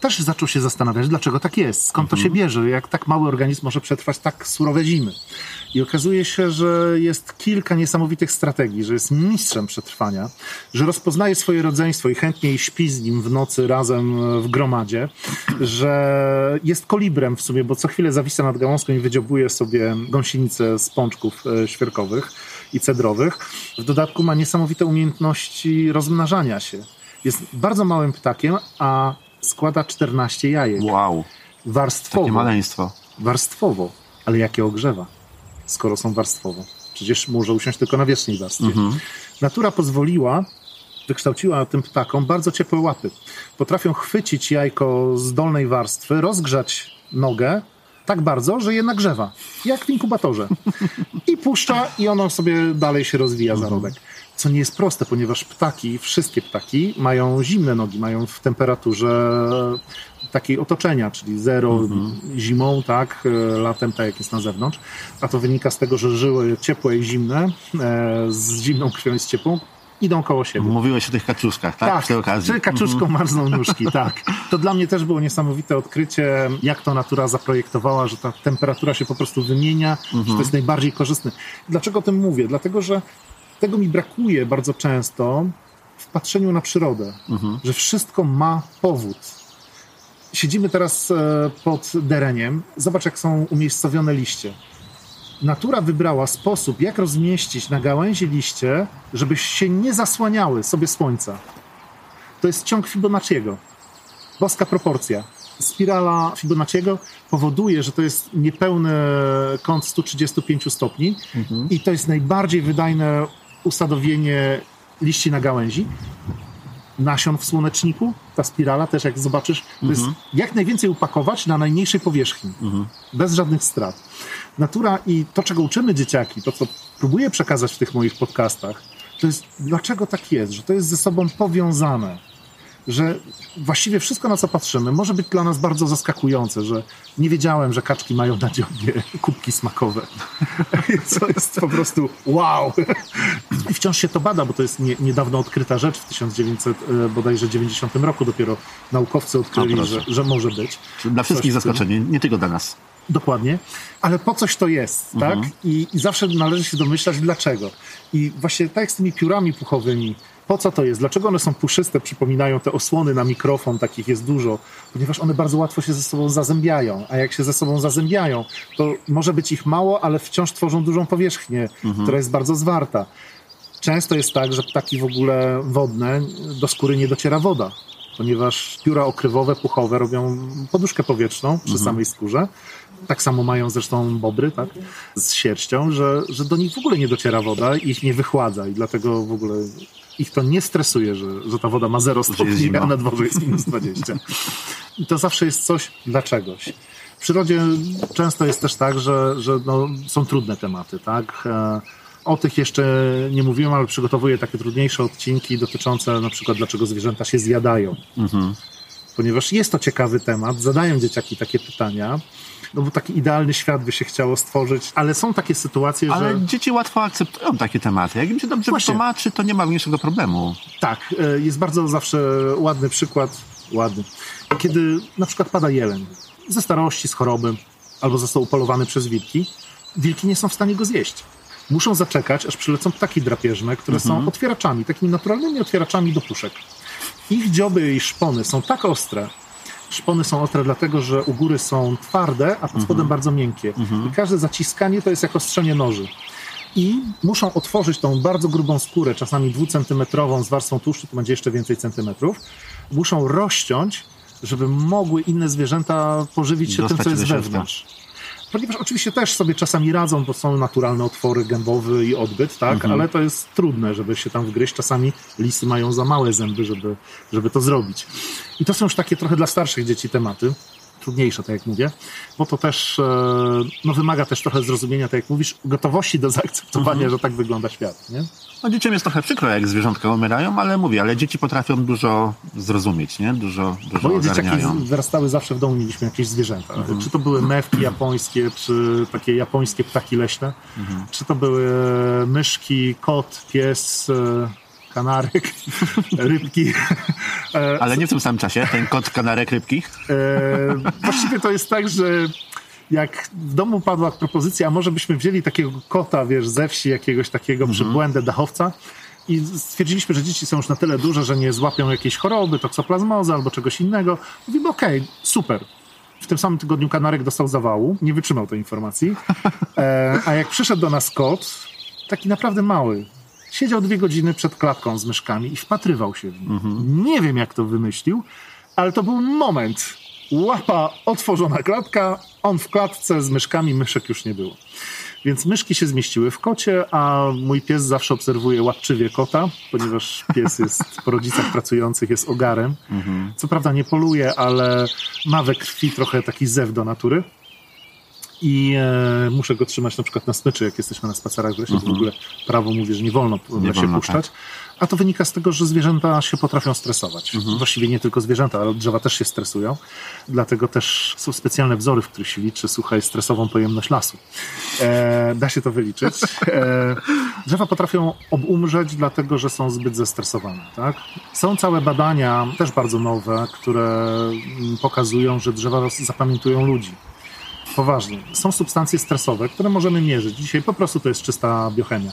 Też zaczął się zastanawiać, dlaczego tak jest, skąd to się bierze, jak tak mały organizm może przetrwać tak surowe zimy. I okazuje się, że jest kilka niesamowitych strategii, że jest mistrzem przetrwania, że rozpoznaje swoje rodzeństwo i chętnie śpi z nim w nocy razem w gromadzie, że jest kolibrem w sumie, bo co chwilę zawisa nad gałązką i wydziobuje sobie gąsienicę z pączków e, świerkowych i cedrowych. W dodatku ma niesamowite umiejętności rozmnażania się. Jest bardzo małym ptakiem, a składa 14 jajek. Wow, Warstwowo. takie maleństwo. Warstwowo. Ale jakie ogrzewa, skoro są warstwowo? Przecież może usiąść tylko na wierzchniej warstwie. Natura pozwoliła, wykształciła tym ptakom bardzo ciepłe łapy. Potrafią chwycić jajko z dolnej warstwy, rozgrzać nogę tak bardzo, że je nagrzewa. Jak w inkubatorze. I puszcza i ono sobie dalej się rozwija zarodek. Co nie jest proste, ponieważ ptaki, wszystkie ptaki mają zimne nogi, mają w temperaturze takiej otoczenia, czyli zero zimą, tak, e, latem tak jak jest na zewnątrz, a to wynika z tego, że żyły ciepłe i zimne, e, z zimną krwią i z ciepłą, idą koło siebie. Mówiłeś o tych kaczuszkach, tak? Tak, Przy tej okazji. czy kaczuszką marzną nóżki, tak. To dla mnie też było niesamowite odkrycie, jak to natura zaprojektowała, że ta temperatura się po prostu wymienia, że to jest najbardziej korzystne. Dlaczego o tym mówię? Dlatego, że tego mi brakuje bardzo często w patrzeniu na przyrodę, że wszystko ma powód. Siedzimy teraz e, pod dereniem. Zobacz, jak są umiejscowione liście. Natura wybrała sposób, jak rozmieścić na gałęzi liście, żeby się nie zasłaniały sobie słońca. To jest ciąg Fibonacciego. Boska proporcja. Spirala Fibonacciego powoduje, że to jest niepełny kąt 135 stopni i to jest najbardziej wydajne usadowienie liści na gałęzi. Nasion w słoneczniku, ta spirala też jak zobaczysz, to jest jak najwięcej upakować na najmniejszej powierzchni, bez żadnych strat. Natura i to, czego uczymy dzieciaki, to co próbuję przekazać w tych moich podcastach, to jest dlaczego tak jest, że to jest ze sobą powiązane że właściwie wszystko, na co patrzymy, może być dla nas bardzo zaskakujące, że nie wiedziałem, że kaczki mają na dziobie kubki smakowe. Co jest po prostu wow! I wciąż się to bada, bo to jest nie, niedawno odkryta rzecz w 1900 e, bodajże 90 roku dopiero naukowcy odkryli, że, że może być. Dla wszystkich zaskoczenie, nie tylko dla nas. Dokładnie, ale po coś to jest, tak? I, I zawsze należy się domyślać, dlaczego. I właśnie tak jak z tymi piórami puchowymi, po co to jest? Dlaczego one są puszyste, przypominają te osłony na mikrofon, takich jest dużo? Ponieważ one bardzo łatwo się ze sobą zazębiają, a jak się ze sobą zazębiają, to może być ich mało, ale wciąż tworzą dużą powierzchnię, która jest bardzo zwarta. Często jest tak, że ptaki w ogóle wodne, do skóry nie dociera woda, ponieważ pióra okrywowe, puchowe robią poduszkę powietrzną przy samej skórze. Tak samo mają zresztą bobry, tak, z sierścią, że, że do nich w ogóle nie dociera woda i ich nie wychładza i dlatego w ogóle ich to nie stresuje, że, że ta woda ma 0 stopni, a na dworze jest minus 20. I to zawsze jest coś dla czegoś. W przyrodzie często jest też tak, że, że no, są trudne tematy, tak? E, O tych jeszcze nie mówiłem, ale przygotowuję takie trudniejsze odcinki dotyczące na przykład dlaczego zwierzęta się zjadają. Ponieważ jest to ciekawy temat, zadają dzieciaki takie pytania, no bo taki idealny świat by się chciało stworzyć, ale są takie sytuacje, Ale że dzieci łatwo akceptują takie tematy. Jak im się dobrze Właśnie. wytłumaczy, to nie ma mniejszego problemu. tak, e, jest bardzo zawsze ładny przykład, ładny, kiedy na przykład pada jeleń ze starości, z choroby, albo został upolowany przez wilki, wilki nie są w stanie go zjeść. Muszą zaczekać, aż przylecą ptaki drapieżne, które są otwieraczami, takimi naturalnymi otwieraczami do puszek. Ich dzioby i szpony są tak ostre, szpony są ostre dlatego, że u góry są twarde, a pod spodem bardzo miękkie. I każde zaciskanie to jest jak ostrzenie noży. I muszą otworzyć tą bardzo grubą skórę, czasami dwucentymetrową z warstwą tłuszczu, to będzie jeszcze więcej centymetrów. Muszą rozciąć, żeby mogły inne zwierzęta pożywić się tym, Dostać co jest wewnątrz. Ponieważ oczywiście też sobie czasami radzą, bo są naturalne otwory gębowy i odbyt, tak, Mhm. ale to jest trudne, żeby się tam wgryźć. Czasami lisy mają za małe zęby, żeby, żeby to zrobić. I to są już takie trochę dla starszych dzieci tematy. Trudniejsze, tak jak mówię, bo to też e, no, wymaga też trochę zrozumienia, tak jak mówisz, gotowości do zaakceptowania, Mhm. że tak wygląda świat. Nie? No dzieciom jest trochę przykro, jak zwierzątka umierają, ale mówię, ale dzieci potrafią dużo zrozumieć, nie? Dużo, dużo Moje dzieciaki ogarniają. z- wyrastały zawsze w domu, mieliśmy jakieś zwierzęta. Mhm. Czy to były mewki japońskie, czy takie japońskie ptaki leśne, Mhm. czy to były myszki, kot, pies, e, kanarek, rybki. E, Ale nie w tym samym czasie, ten kot kanarek rybki. E, właściwie to jest tak, że jak w domu padła propozycja, a może byśmy wzięli takiego kota, wiesz, ze wsi jakiegoś takiego przybłędę dachowca i stwierdziliśmy, że dzieci są już na tyle duże, że nie złapią jakiejś choroby, toksoplazmozy albo czegoś innego. Mówimy, okej, super. W tym samym tygodniu kanarek dostał zawału, nie wytrzymał tej informacji. E, a jak przyszedł do nas kot, taki naprawdę mały, siedział dwie godziny przed klatką z myszkami i wpatrywał się w nich. Nie wiem, jak to wymyślił, ale to był moment. Łapa otworzona klatka, on w klatce z myszkami, myszek już nie było. Więc myszki się zmieściły w kocie, a mój pies zawsze obserwuje łapczywie kota, ponieważ pies jest po rodzicach pracujących, jest ogarem. Co prawda nie poluje, ale ma we krwi trochę taki zew do natury. I e, muszę go trzymać na przykład na smyczy, jak jesteśmy na spacerach w lesie. W ogóle prawo mówi, że nie wolno w Nie lesie wolno, puszczać. A to wynika z tego, że zwierzęta się potrafią stresować. Właściwie nie tylko zwierzęta, ale drzewa też się stresują. Dlatego też są specjalne wzory, w których się liczy, słuchaj, stresową pojemność lasu. E, da się to wyliczyć. E, drzewa potrafią obumrzeć, dlatego że są zbyt zestresowane. Tak? Są całe badania, też bardzo nowe, które mm, pokazują, że drzewa zapamiętują ludzi. Poważnie. Są substancje stresowe, które możemy mierzyć. Dzisiaj po prostu to jest czysta biochemia.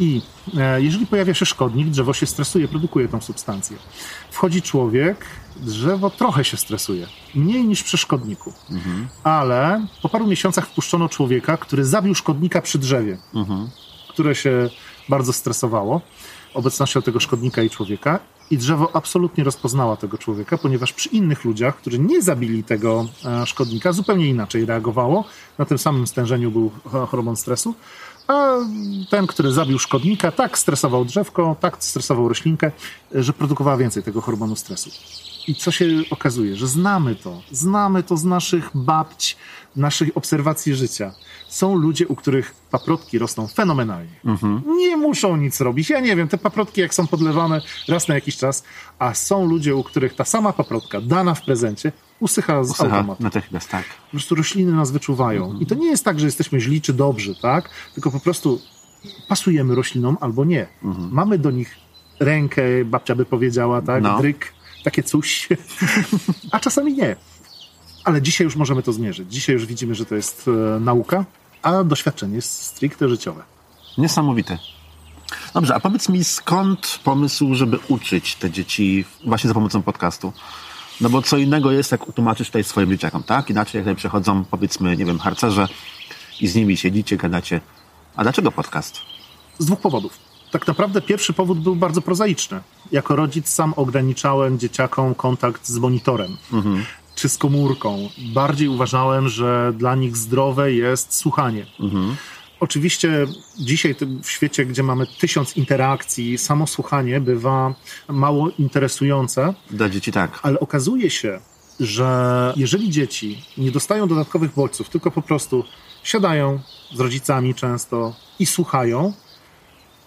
I e, jeżeli pojawia się szkodnik, drzewo się stresuje, produkuje tą substancję. Wchodzi człowiek, drzewo trochę się stresuje. Mniej niż przy szkodniku. Ale po paru miesiącach wpuszczono człowieka, który zabił szkodnika przy drzewie, które się bardzo stresowało obecnością tego szkodnika i człowieka. I drzewo absolutnie rozpoznała tego człowieka, ponieważ przy innych ludziach, którzy nie zabili tego e, szkodnika, zupełnie inaczej reagowało. Na tym samym stężeniu był ho- hormon stresu. A ten, który zabił szkodnika, tak stresował drzewko, tak stresował roślinkę, że produkowała więcej tego hormonu stresu. I co się okazuje, że znamy to, znamy to z naszych babć, naszych obserwacji życia. Są ludzie, u których paprotki rosną fenomenalnie. Nie muszą nic robić. Ja nie wiem, te paprotki jak są podlewane raz na jakiś czas, a są ludzie, u których ta sama paprotka dana w prezencie usycha z Usycha automatu. natychmiast, tak. Po prostu rośliny nas wyczuwają. I to nie jest tak, że jesteśmy źli czy dobrzy, tak? Tylko po prostu pasujemy roślinom albo nie. Mamy do nich rękę, babcia by powiedziała, tak? No. Dryk, takie coś. A czasami nie. Ale dzisiaj już możemy to zmierzyć. Dzisiaj już widzimy, że to jest e, nauka, a doświadczenie jest stricte życiowe. Niesamowite. Dobrze, a powiedz mi, skąd pomysł, żeby uczyć te dzieci właśnie za pomocą podcastu? No bo co innego jest, jak utłumaczysz tutaj swoim dzieciakom, tak? Inaczej jak tutaj przychodzą, powiedzmy, nie wiem, harcerze i z nimi siedzicie, gadacie. A dlaczego podcast? Z dwóch powodów. Tak naprawdę pierwszy powód był bardzo prozaiczny. Jako rodzic sam ograniczałem dzieciakom kontakt z monitorem czy z komórką. Bardziej uważałem, że dla nich zdrowe jest słuchanie. Oczywiście dzisiaj w świecie, gdzie mamy tysiąc interakcji, samo słuchanie bywa mało interesujące, Dla dzieci tak. ale okazuje się, że jeżeli dzieci nie dostają dodatkowych bodźców, tylko po prostu siadają z rodzicami często i słuchają,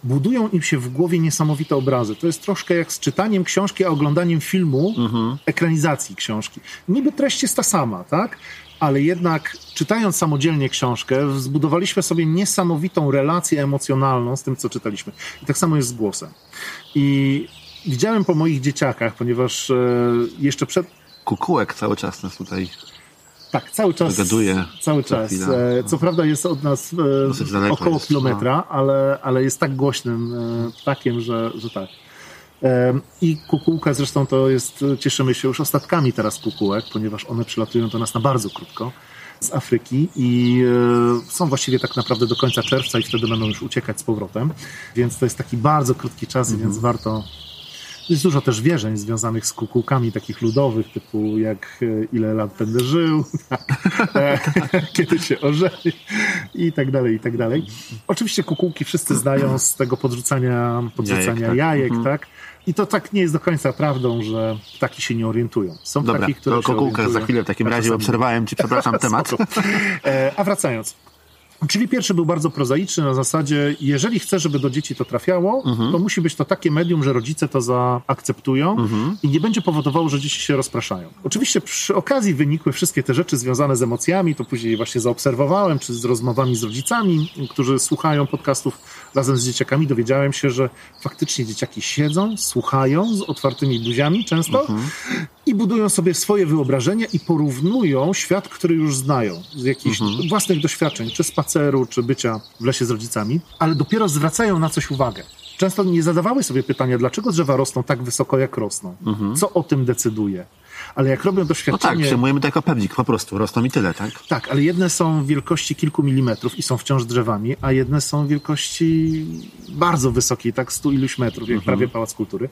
budują im się w głowie niesamowite obrazy. To jest troszkę jak z czytaniem książki, a oglądaniem filmu, ekranizacji książki. Niby treść jest ta sama, tak? Ale jednak czytając samodzielnie książkę, zbudowaliśmy sobie niesamowitą relację emocjonalną z tym, co czytaliśmy. I tak samo jest z głosem. I widziałem po moich dzieciakach, ponieważ e, jeszcze przed, Kukułek cały czas nas tutaj tak, cały czas. Wygaduje Cały czas. E, Co prawda jest od nas e, około jest, no. kilometra, ale, ale jest tak głośnym ptakiem, że, że tak. I kukułka zresztą to jest, cieszymy się już ostatkami teraz kukułek, ponieważ one przylatują do nas na bardzo krótko z Afryki i e, są właściwie tak naprawdę do końca czerwca i wtedy będą już uciekać z powrotem. Więc to jest taki bardzo krótki czas, Mhm. więc warto Jest dużo też wierzeń związanych z kukułkami takich ludowych, typu jak e, ile lat będę żył, e, kiedy się ożeni i tak dalej, i tak dalej. Oczywiście kukułki wszyscy znają z tego podrzucania, podrzucania Jajek, jajek, tak. tak? I to tak nie jest do końca prawdą, że ptaki się nie orientują. Są Dobra, ptaki, które to się kokułkę za chwilę w takim razie obserwałem ci, przepraszam, temat. E, A wracając. Czyli pierwszy był bardzo prozaiczny na zasadzie, jeżeli chcę, żeby do dzieci to trafiało, Mhm. to musi być to takie medium, że rodzice to zaakceptują Mhm. i nie będzie powodowało, że dzieci się rozpraszają. Oczywiście przy okazji wynikły wszystkie te rzeczy związane z emocjami, to później właśnie zaobserwowałem, czy z rozmowami z rodzicami, którzy słuchają podcastów razem z dzieciakami, dowiedziałem się, że faktycznie dzieciaki siedzą, słuchają z otwartymi buziami często i budują sobie swoje wyobrażenia i porównują świat, który już znają z jakichś własnych doświadczeń, czy spaceru, czy bycia w lesie z rodzicami, ale dopiero zwracają na coś uwagę. Często nie zadawały sobie pytania, dlaczego drzewa rosną tak wysoko, jak rosną. Co o tym decyduje? Ale jak robią No tak, doświadczenie... przyjmujemy to jako pewnik, po prostu, rosną i tyle, tak? Tak, ale jedne są wielkości kilku milimetrów i są wciąż drzewami, a jedne są wielkości bardzo wysokiej, tak stu iluś metrów, jak prawie Pałac Kultury.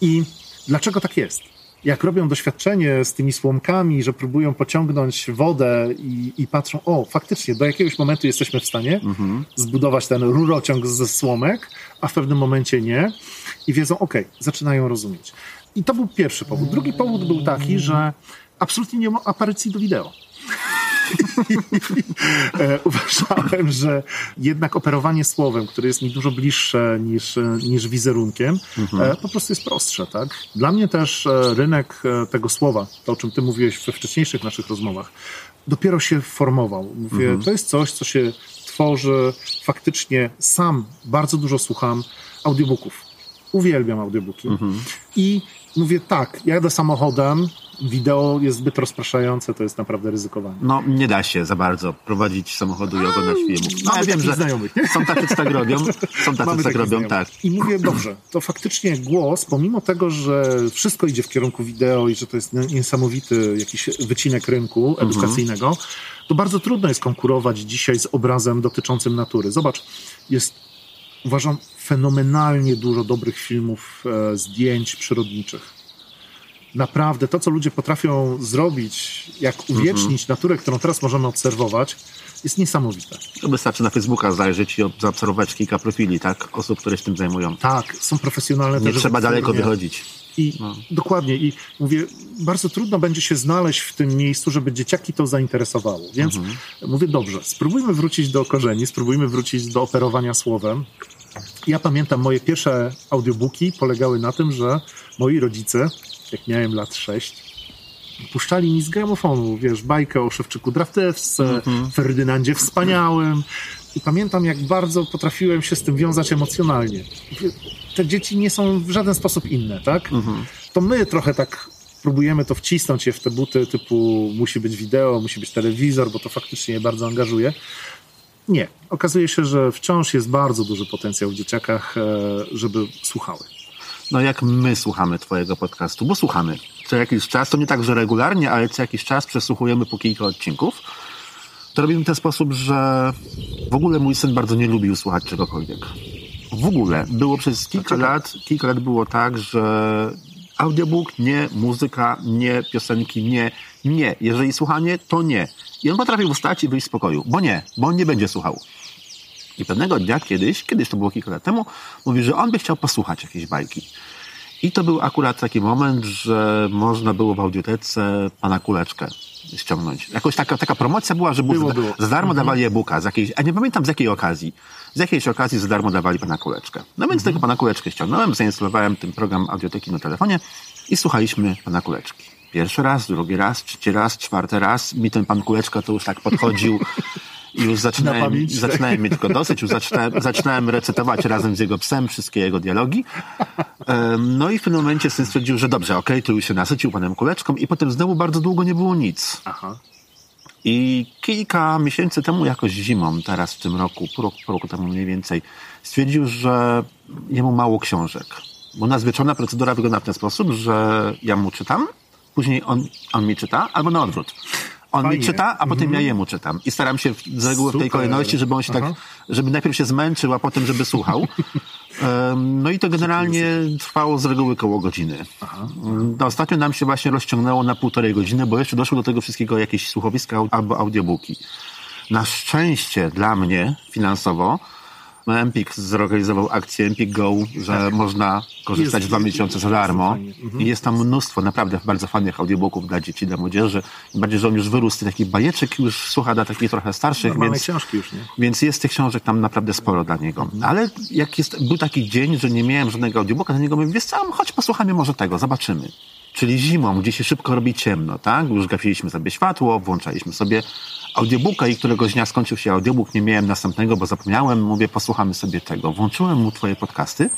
I dlaczego tak jest? Jak robią doświadczenie z tymi słomkami, że próbują pociągnąć wodę i, i patrzą, o, faktycznie, do jakiegoś momentu jesteśmy w stanie zbudować ten rurociąg ze słomek, a w pewnym momencie nie. I wiedzą, okej, zaczynają rozumieć. I to był pierwszy powód. Drugi powód był taki, że absolutnie nie ma aparycji do wideo. E, uważałem, że jednak operowanie słowem, które jest mi dużo bliższe niż, niż wizerunkiem, e, po prostu jest prostsze. Tak? Dla mnie też e, rynek tego słowa, to o czym ty mówiłeś we wcześniejszych naszych rozmowach, dopiero się formował. Mówię, to jest coś, co się tworzy faktycznie sam. Bardzo dużo słucham audiobooków. Uwielbiam audiobooki. I mówię tak, jadę samochodem, wideo jest zbyt rozpraszające, to jest naprawdę ryzykowanie. No, nie da się za bardzo prowadzić samochodu i oglądać filmów. No, ja wiem, że znajomych, nie? są tacy, co tak robią, są tacy, co tak robią, znajomych. tak. I mówię, dobrze, to faktycznie głos, pomimo tego, że wszystko idzie w kierunku wideo i że to jest niesamowity jakiś wycinek rynku Mhm. edukacyjnego, to bardzo trudno jest konkurować dzisiaj z obrazem dotyczącym natury. Zobacz, jest, uważam, fenomenalnie dużo dobrych filmów, e, zdjęć przyrodniczych. Naprawdę, to co ludzie potrafią zrobić, jak uwiecznić Mhm. naturę, którą teraz możemy obserwować, jest niesamowite. To wystarczy na Facebooka zajrzeć i ob- zaobserwować kilka profili, tak? Osób, które się tym zajmują. Tak, są profesjonalne Nie trzeba daleko wychodzić. I No. dokładnie, i mówię, bardzo trudno będzie się znaleźć w tym miejscu, żeby dzieciaki to zainteresowało. Więc Mhm. mówię, dobrze, spróbujmy wrócić do korzeni, spróbujmy wrócić do operowania słowem. Ja pamiętam, moje pierwsze audiobooki polegały na tym, że moi rodzice, jak miałem lat 6, puszczali mi z gramofonu, wiesz, bajkę o Szewczyku Draftewce, Ferdynandzie Wspaniałym. I pamiętam, jak bardzo potrafiłem się z tym wiązać emocjonalnie. Te dzieci nie są w żaden sposób inne, tak? To my trochę tak próbujemy to wcisnąć je w te buty typu musi być wideo, musi być telewizor, bo to faktycznie je bardzo angażuje. Nie. Okazuje się, że wciąż jest bardzo duży potencjał w dzieciakach, e, żeby słuchały. No jak my słuchamy twojego podcastu, bo słuchamy. Co jakiś czas, to nie tak, że regularnie, ale co jakiś czas przesłuchujemy po kilka odcinków. To robimy w ten sposób, że w ogóle mój syn bardzo nie lubił słuchać czegokolwiek. W ogóle. Było przez kilka lat, kilka lat było tak, że audiobook nie, muzyka nie, piosenki nie, nie. Jeżeli słuchanie, to nie. I on potrafił wstać i wyjść z pokoju, bo nie, bo on nie będzie słuchał. I pewnego dnia kiedyś, kiedyś to było kilka lat temu, mówi, że on by chciał posłuchać jakiejś bajki. I to był akurat taki moment, że można było w audiotece pana kuleczkę ściągnąć. Jakoś taka, taka promocja była, że Było, za, było. za darmo dawali e-booka, z jakiejś, a nie pamiętam z jakiej okazji. Z jakiejś okazji za darmo dawali pana kuleczkę. No więc tego pana kuleczkę ściągnąłem, zainstalowałem ten program audioteki na telefonie i słuchaliśmy pana kuleczki. Pierwszy raz, drugi raz, trzeci raz, czwarty raz. Mi ten pan kuleczka to już tak podchodził i już Na zaczynałem, zaczynałem mieć go dosyć, już zaczynałem, zaczynałem recytować razem z jego psem wszystkie jego dialogi. No i w pewnym momencie syn stwierdził, że dobrze, okej, to już się nasycił panem kuleczką i potem znowu bardzo długo nie było nic. Aha. I kilka miesięcy temu, jakoś zimą, teraz w tym roku, pół roku, pół roku temu mniej więcej, stwierdził, że jemu mało książek. Bo wieczorna procedura wygląda w ten sposób, że ja mu czytam, później on, on mi czyta, albo na odwrót. On mi Fajnie. czyta, a potem ja jemu czytam. I staram się z reguły w tej kolejności, żeby on się tak, Aha. żeby najpierw się zmęczył, a potem żeby słuchał. Em, No i to generalnie trwało z reguły koło godziny. No, ostatnio nam się właśnie rozciągnęło na półtorej godziny, bo jeszcze doszło do tego wszystkiego jakieś słuchowiska albo audiobooki. Na szczęście dla mnie finansowo Empik zorganizował akcję Empik Go, że można korzystać Tak. Jest- dwa miesiące za darmo. Mhm. I jest tam mnóstwo naprawdę bardzo fajnych audiobooków dla dzieci, dla młodzieży. Bardziej, że on już wyrósł z takich bajeczek, już słucha dla takich trochę starszych, Normalne więc, książki już, nie? więc jest tych książek tam naprawdę sporo dla niego. Ale jak jest, był taki dzień, że nie miałem żadnego audiobooka, to niego mówię, wiesz co, chodź posłuchamy może tego, zobaczymy. Czyli zimą, gdzie się szybko robi ciemno, tak? Już gasiliśmy sobie światło, włączaliśmy sobie audiobooka i któregoś dnia skończył się audiobook, nie miałem następnego, bo zapomniałem, mówię, posłuchamy sobie tego. Włączyłem mu twoje podcasty.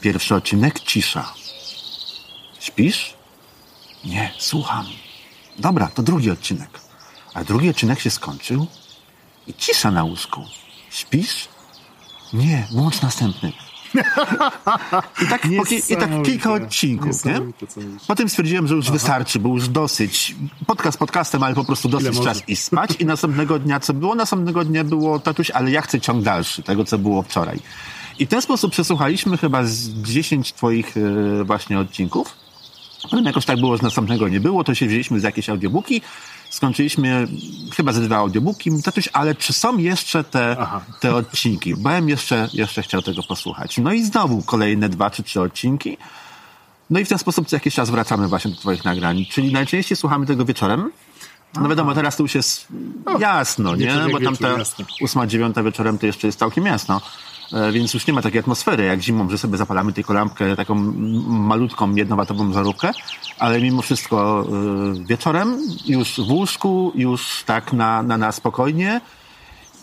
Pierwszy odcinek, cisza. Śpisz? Nie, słucham. Dobra, to drugi odcinek. A drugi odcinek się skończył i cisza na łóżku. Śpisz? Nie, włącz następny. I tak, i tak kilka odcinków, nie? Potem stwierdziłem, że już wystarczy, bo już dosyć. Podcast podcastem, ale po prostu dosyć czas i spać. I następnego dnia, co było? Następnego dnia było tatuś, ale ja chcę ciąg dalszy, tego, co było wczoraj. I w ten sposób przesłuchaliśmy chyba z 10 twoich e, właśnie odcinków. Potem jakoś tak było, że następnego nie było, to się wzięliśmy z jakieś audiobooki. Skończyliśmy chyba ze dwa audiobooki. Tatuś, ale czy są jeszcze te, Aha. te odcinki? Bym jeszcze, jeszcze chciał tego posłuchać. No i znowu kolejne dwa czy trzy odcinki. No i w ten sposób co jakiś czas wracamy właśnie do twoich nagrań. Czyli najczęściej słuchamy tego wieczorem. No wiadomo, teraz to już jest jasno, nie? Bo tam ta ósma, dziewiąta wieczorem to jeszcze jest całkiem jasno. E, Więc już nie ma takiej atmosfery jak zimą, że sobie zapalamy tylko lampkę, taką malutką, jednowatową żarówkę, ale mimo wszystko e, wieczorem, już w łóżku, już tak na, na, na spokojnie.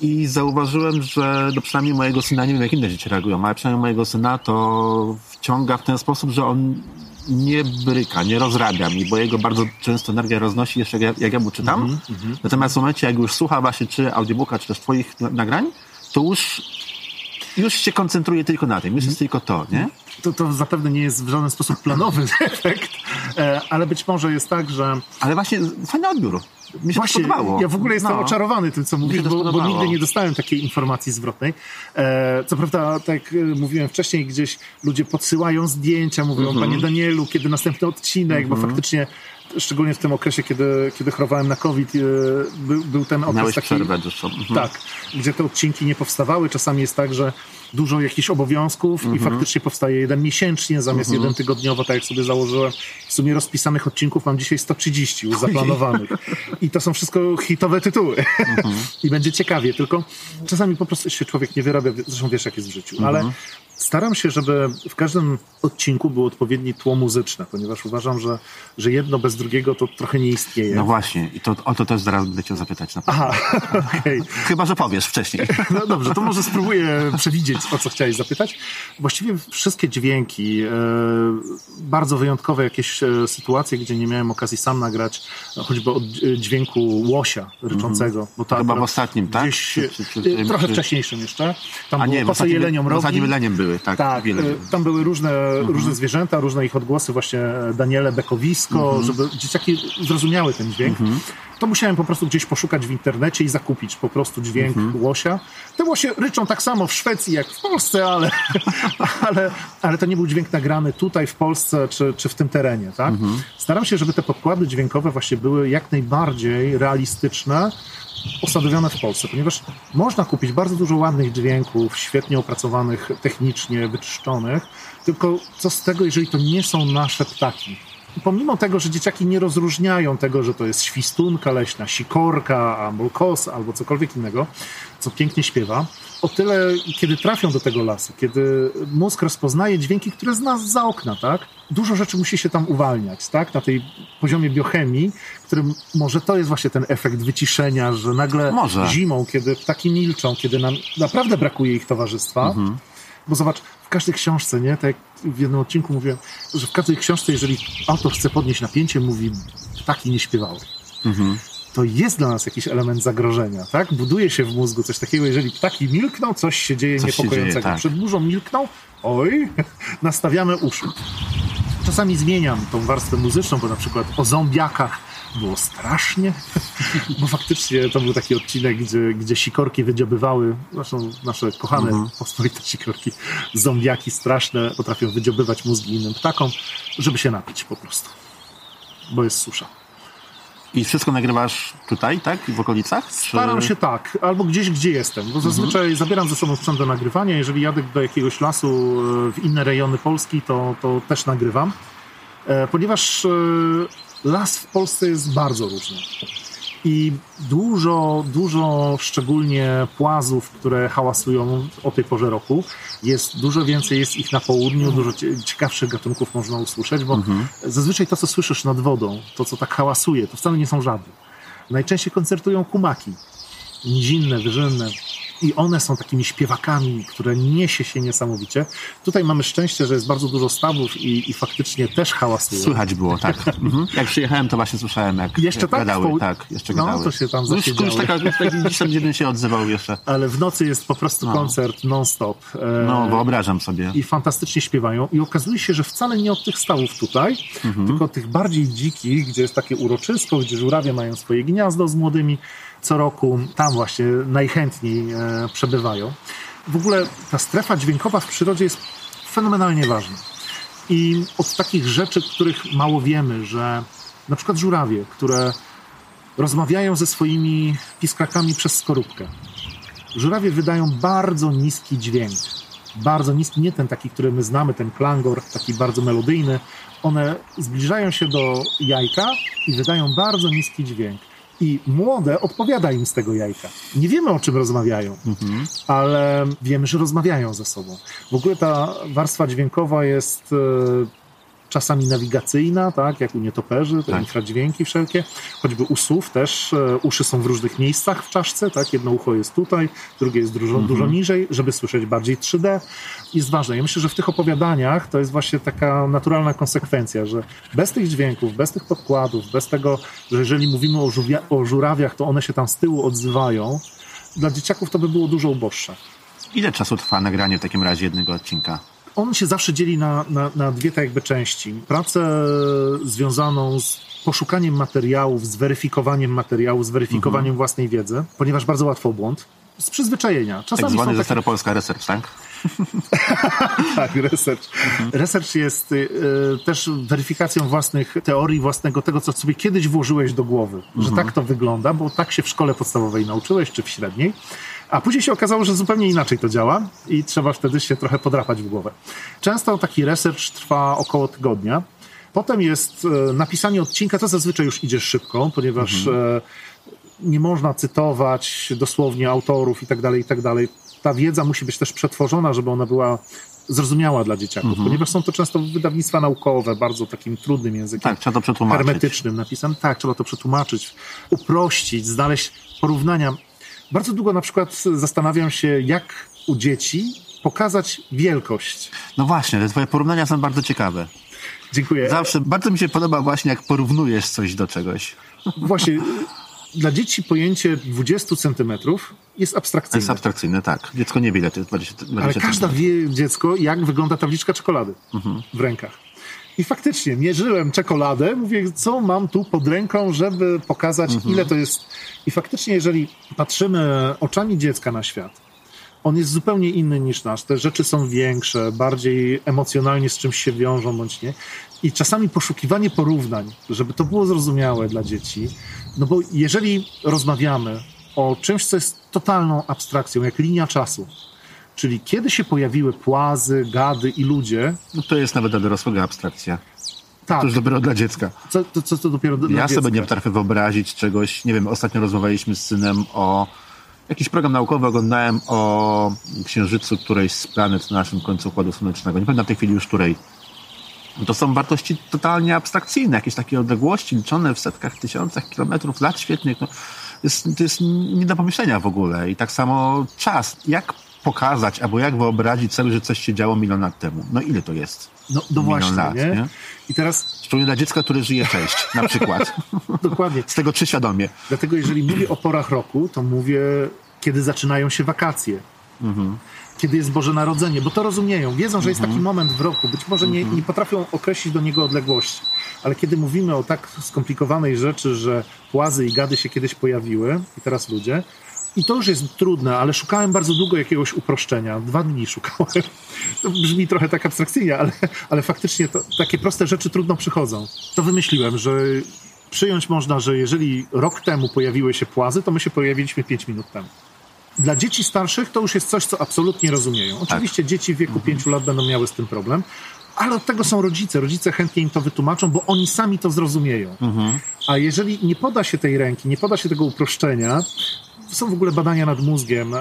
I zauważyłem, że no przynajmniej mojego syna, nie wiem jak inne dzieci reagują, ale przynajmniej mojego syna to wciąga w ten sposób, że on nie bryka, nie rozrabia mi, bo jego bardzo często energia roznosi jeszcze jak ja, jak ja mu czytam. Natomiast w momencie, jak już słucha właśnie czy audiobooka, czy też twoich na- nagrań, to już, już się koncentruje tylko na tym, już jest tylko to, nie? To, to zapewne nie jest w żaden sposób planowy efekt, e, ale być może jest tak, że Ale właśnie fajny odbiór. Mi się Właśnie, ja w ogóle jestem No. oczarowany tym, co mówisz, bo, bo nigdy nie dostałem takiej informacji zwrotnej. E, co prawda, tak jak e, mówiłem wcześniej, gdzieś ludzie podsyłają zdjęcia, mówią, Mhm. panie Danielu, kiedy następny odcinek, bo faktycznie szczególnie w tym okresie, kiedy, kiedy chorowałem na COVID, e, był, był ten okres Miałeś taki... przerwę dłuższą. Mhm. Tak, gdzie te odcinki nie powstawały. Czasami jest tak, że dużo jakichś obowiązków Mhm. i faktycznie powstaje jeden miesięcznie zamiast jeden tygodniowo, tak jak sobie założyłem. W sumie rozpisanych odcinków mam dzisiaj 130 już zaplanowanych. I to są wszystko hitowe tytuły. Mhm. I będzie ciekawie, tylko czasami po prostu się człowiek nie wyrabia, zresztą wiesz jak jest w życiu, Mhm. ale staram się, żeby w każdym odcinku było odpowiedni tło muzyczne, ponieważ uważam, że, że jedno bez drugiego to trochę nie istnieje. No właśnie, i to, o to też zaraz będę cię zapytać. Na. Aha, okej. Chyba, że powiesz wcześniej. No dobrze, to może spróbuję przewidzieć, o co chciałeś zapytać. Właściwie wszystkie dźwięki, e, bardzo wyjątkowe jakieś e, sytuacje, gdzie nie miałem okazji sam nagrać, choćby od e, dźwięku łosia ryczącego. Bo to Mhm. Chyba w ostatnim, tak? Gdzieś, Czy- czy- czy- trochę wcześniejszym jeszcze. Tam A było nie, w ostatnim, w ostatnim leniem były, tak. Tak, wiele e, było. tam były różne, Mhm. różne zwierzęta, różne ich odgłosy, właśnie Daniele Bekowisko, Mhm. żeby dzieciaki zrozumiały ten dźwięk. To musiałem po prostu gdzieś poszukać w internecie i zakupić po prostu dźwięk Mhm. łosia. Te łosie ryczą tak samo w Szwecji jak w Polsce, ale, ale, ale to nie był dźwięk nagrany tutaj w Polsce czy, czy w tym terenie. Tak? Mhm. Staram się, żeby te podkłady dźwiękowe właśnie były jak najbardziej realistyczne, usadowione w Polsce, ponieważ można kupić bardzo dużo ładnych dźwięków, świetnie opracowanych, technicznie wyczyszczonych, tylko co z tego, jeżeli to nie są nasze ptaki? Pomimo tego, że dzieciaki nie rozróżniają tego, że to jest świstunka leśna, sikorka, albo kos, albo cokolwiek innego, co pięknie śpiewa, o tyle, kiedy trafią do tego lasu, kiedy mózg rozpoznaje dźwięki, które zna za okna, tak? Dużo rzeczy musi się tam uwalniać, tak? Na tej poziomie biochemii, którym może to jest właśnie ten efekt wyciszenia, że nagle Może. zimą, kiedy ptaki milczą, kiedy nam naprawdę brakuje ich towarzystwa, bo zobacz, w każdej książce, nie? Tak jak w jednym odcinku mówiłem, że w każdej książce, jeżeli autor chce podnieść napięcie, mówi ptaki nie śpiewały. To jest dla nas jakiś element zagrożenia, tak? Buduje się w mózgu coś takiego, jeżeli ptaki milkną, coś się dzieje Coś się niepokojącego. dzieje, tak. Przed burzą milkną, oj, nastawiamy uszy. Czasami zmieniam tą warstwę muzyczną, bo na przykład o zombiakach było strasznie, bo faktycznie to był taki odcinek, gdzie, gdzie sikorki wydziobywały, zresztą nasze kochane Mhm. pospolite sikorki, zombiaki straszne, potrafią wydziobywać mózgi innym ptakom, żeby się napić po prostu, bo jest susza. I wszystko nagrywasz tutaj, tak? W okolicach? Czy- Staram się tak, albo gdzieś, gdzie jestem, bo zazwyczaj zabieram ze sobą sprzęt do nagrywania. Jeżeli jadę do jakiegoś lasu e, w inne rejony Polski, to, to też nagrywam, E, ponieważ e, las w Polsce jest bardzo różny. I dużo, dużo szczególnie płazów, które hałasują o tej porze roku. Jest dużo więcej, jest ich na południu, dużo cie- ciekawszych gatunków można usłyszeć, bo zazwyczaj to, co słyszysz nad wodą, to, co tak hałasuje, to wcale nie są żaby. Najczęściej koncertują kumaki, nizinne, wyżynne. I one są takimi śpiewakami, które niesie się niesamowicie. Tutaj mamy szczęście, że jest bardzo dużo stawów i, i faktycznie też hałasują. Słychać było, tak. Mhm. Jak przyjechałem, to właśnie słyszałem, jak Jeszcze jak tak? gadały. W poł- Tak, jeszcze No, gadały. to się tam No, już, już taka, już taki jeden się odzywał jeszcze. Ale w nocy jest po prostu No. koncert non-stop. E, No, wyobrażam sobie. I fantastycznie śpiewają. I okazuje się, że wcale nie od tych stawów tutaj, Mhm. tylko tych bardziej dzikich, gdzie jest takie uroczysko, gdzie żurawie mają swoje gniazdo z młodymi co roku. Tam właśnie najchętniej e, przebywają. W ogóle ta strefa dźwiękowa w przyrodzie jest fenomenalnie ważna. I od takich rzeczy, których mało wiemy, że na przykład żurawie, które rozmawiają ze swoimi piskrakami przez skorupkę. Żurawie wydają bardzo niski dźwięk. Bardzo niski, nie ten taki, który my znamy, ten klangor, taki bardzo melodyjny. One zbliżają się do jajka i wydają bardzo niski dźwięk. I młode odpowiada im z tego jajka. Nie wiemy, o czym rozmawiają, ale wiemy, że rozmawiają ze sobą. W ogóle ta warstwa dźwiękowa jest e, czasami nawigacyjna, tak, jak u nietoperzy, te Tak. infradźwięki wszelkie, choćby u słów też, e, uszy są w różnych miejscach w czaszce, tak, jedno ucho jest tutaj, drugie jest dużo, dużo niżej, żeby słyszeć bardziej 3D. Jest ważne. Ja myślę, że w tych opowiadaniach to jest właśnie taka naturalna konsekwencja, że bez tych dźwięków, bez tych podkładów, bez tego, że jeżeli mówimy o, żółwia- o żurawiach, to one się tam z tyłu odzywają, dla dzieciaków to by było dużo uboższe. Ile czasu trwa nagranie w takim razie jednego odcinka? On się zawsze dzieli na, na, na dwie tak jakby części. Pracę związaną z poszukaniem materiałów, z weryfikowaniem materiału, z weryfikowaniem własnej wiedzy, ponieważ bardzo łatwo błąd. Z przyzwyczajenia. Tak Czasami zwany są ze takie... Staropolska Research, tak? Tak, research. Research jest y, y, też weryfikacją własnych teorii, własnego tego, co sobie kiedyś włożyłeś do głowy, że tak to wygląda, bo tak się w szkole podstawowej nauczyłeś, czy w średniej, a później się okazało, że zupełnie inaczej to działa i trzeba wtedy się trochę podrapać w głowę. Często taki research trwa około tygodnia. Potem jest e, napisanie odcinka, to zazwyczaj już idzie szybko, ponieważ e, nie można cytować dosłownie autorów i tak dalej, i tak dalej. Ta wiedza musi być też przetworzona, żeby ona była zrozumiała dla dzieciaków, ponieważ są to często wydawnictwa naukowe, bardzo takim trudnym językiem Tak, trzeba to przetłumaczyć. hermetycznym napisem. Tak, trzeba to przetłumaczyć, uprościć, znaleźć porównania. Bardzo długo na przykład zastanawiam się, jak u dzieci pokazać wielkość. No właśnie, te twoje porównania są bardzo ciekawe. Dziękuję. Zawsze bardzo mi się podoba właśnie, jak porównujesz coś do czegoś. Właśnie, dla dzieci pojęcie 20 centymetrów jest abstrakcyjne. jest abstrakcyjne, tak. Dziecko nie wie, ile to jest 20, 20 Ale każda wie dziecko, jak wygląda tabliczka czekolady w rękach. I faktycznie mierzyłem czekoladę, mówię, co mam tu pod ręką, żeby pokazać, ile to jest. I faktycznie, jeżeli patrzymy oczami dziecka na świat, on jest zupełnie inny niż nasz. Te rzeczy są większe, bardziej emocjonalnie z czymś się wiążą bądź nie. I czasami poszukiwanie porównań, żeby to było zrozumiałe dla dzieci. No bo jeżeli rozmawiamy o czymś, co jest totalną abstrakcją, jak linia czasu, czyli kiedy się pojawiły płazy, gady i ludzie, No to jest nawet dla dorosłego abstrakcja. tak, To już dopiero dla dziecka. co to, co to dopiero dla Ja dziecka. sobie nie potrafię wyobrazić czegoś. Nie wiem, ostatnio rozmawialiśmy z synem o jakiś program naukowy oglądałem o księżycu którejś z planet na naszym końcu Układu Słonecznego. Nie pamiętam w tej chwili już której. To są wartości totalnie abstrakcyjne, jakieś takie odległości liczone w setkach, tysiącach kilometrów, lat świetnych. No, jest, to jest nie do pomyślenia w ogóle. I tak samo czas. Jak pokazać albo jak wyobrazić sobie, że coś się działo milion lat temu? No ile to jest? No, no właśnie, lat, nie? nie? I teraz Szczególnie dla dziecka, które żyje cześć, na przykład. dokładnie. Z tego czy świadomie. Dlatego jeżeli mówię o porach roku, to mówię, kiedy zaczynają się wakacje. Kiedy jest Boże Narodzenie, bo to rozumieją, wiedzą, że jest taki moment w roku, być może nie, nie potrafią określić do niego odległości, ale kiedy mówimy o tak skomplikowanej rzeczy, że płazy i gady się kiedyś pojawiły i teraz ludzie, i to już jest trudne, ale szukałem bardzo długo jakiegoś uproszczenia. Dwa dni szukałem. To brzmi trochę tak abstrakcyjnie, ale, ale faktycznie to, takie proste rzeczy trudno przychodzą. To wymyśliłem, że przyjąć można, że jeżeli rok temu pojawiły się płazy, to my się pojawiliśmy pięć minut temu. Dla dzieci starszych to już jest coś, co absolutnie rozumieją. Oczywiście dzieci w wieku pięciu lat będą miały z tym problem, ale od tego są rodzice. Rodzice chętnie im to wytłumaczą, bo oni sami to zrozumieją. A jeżeli nie poda się tej ręki, nie poda się tego uproszczenia, są w ogóle badania nad mózgiem e,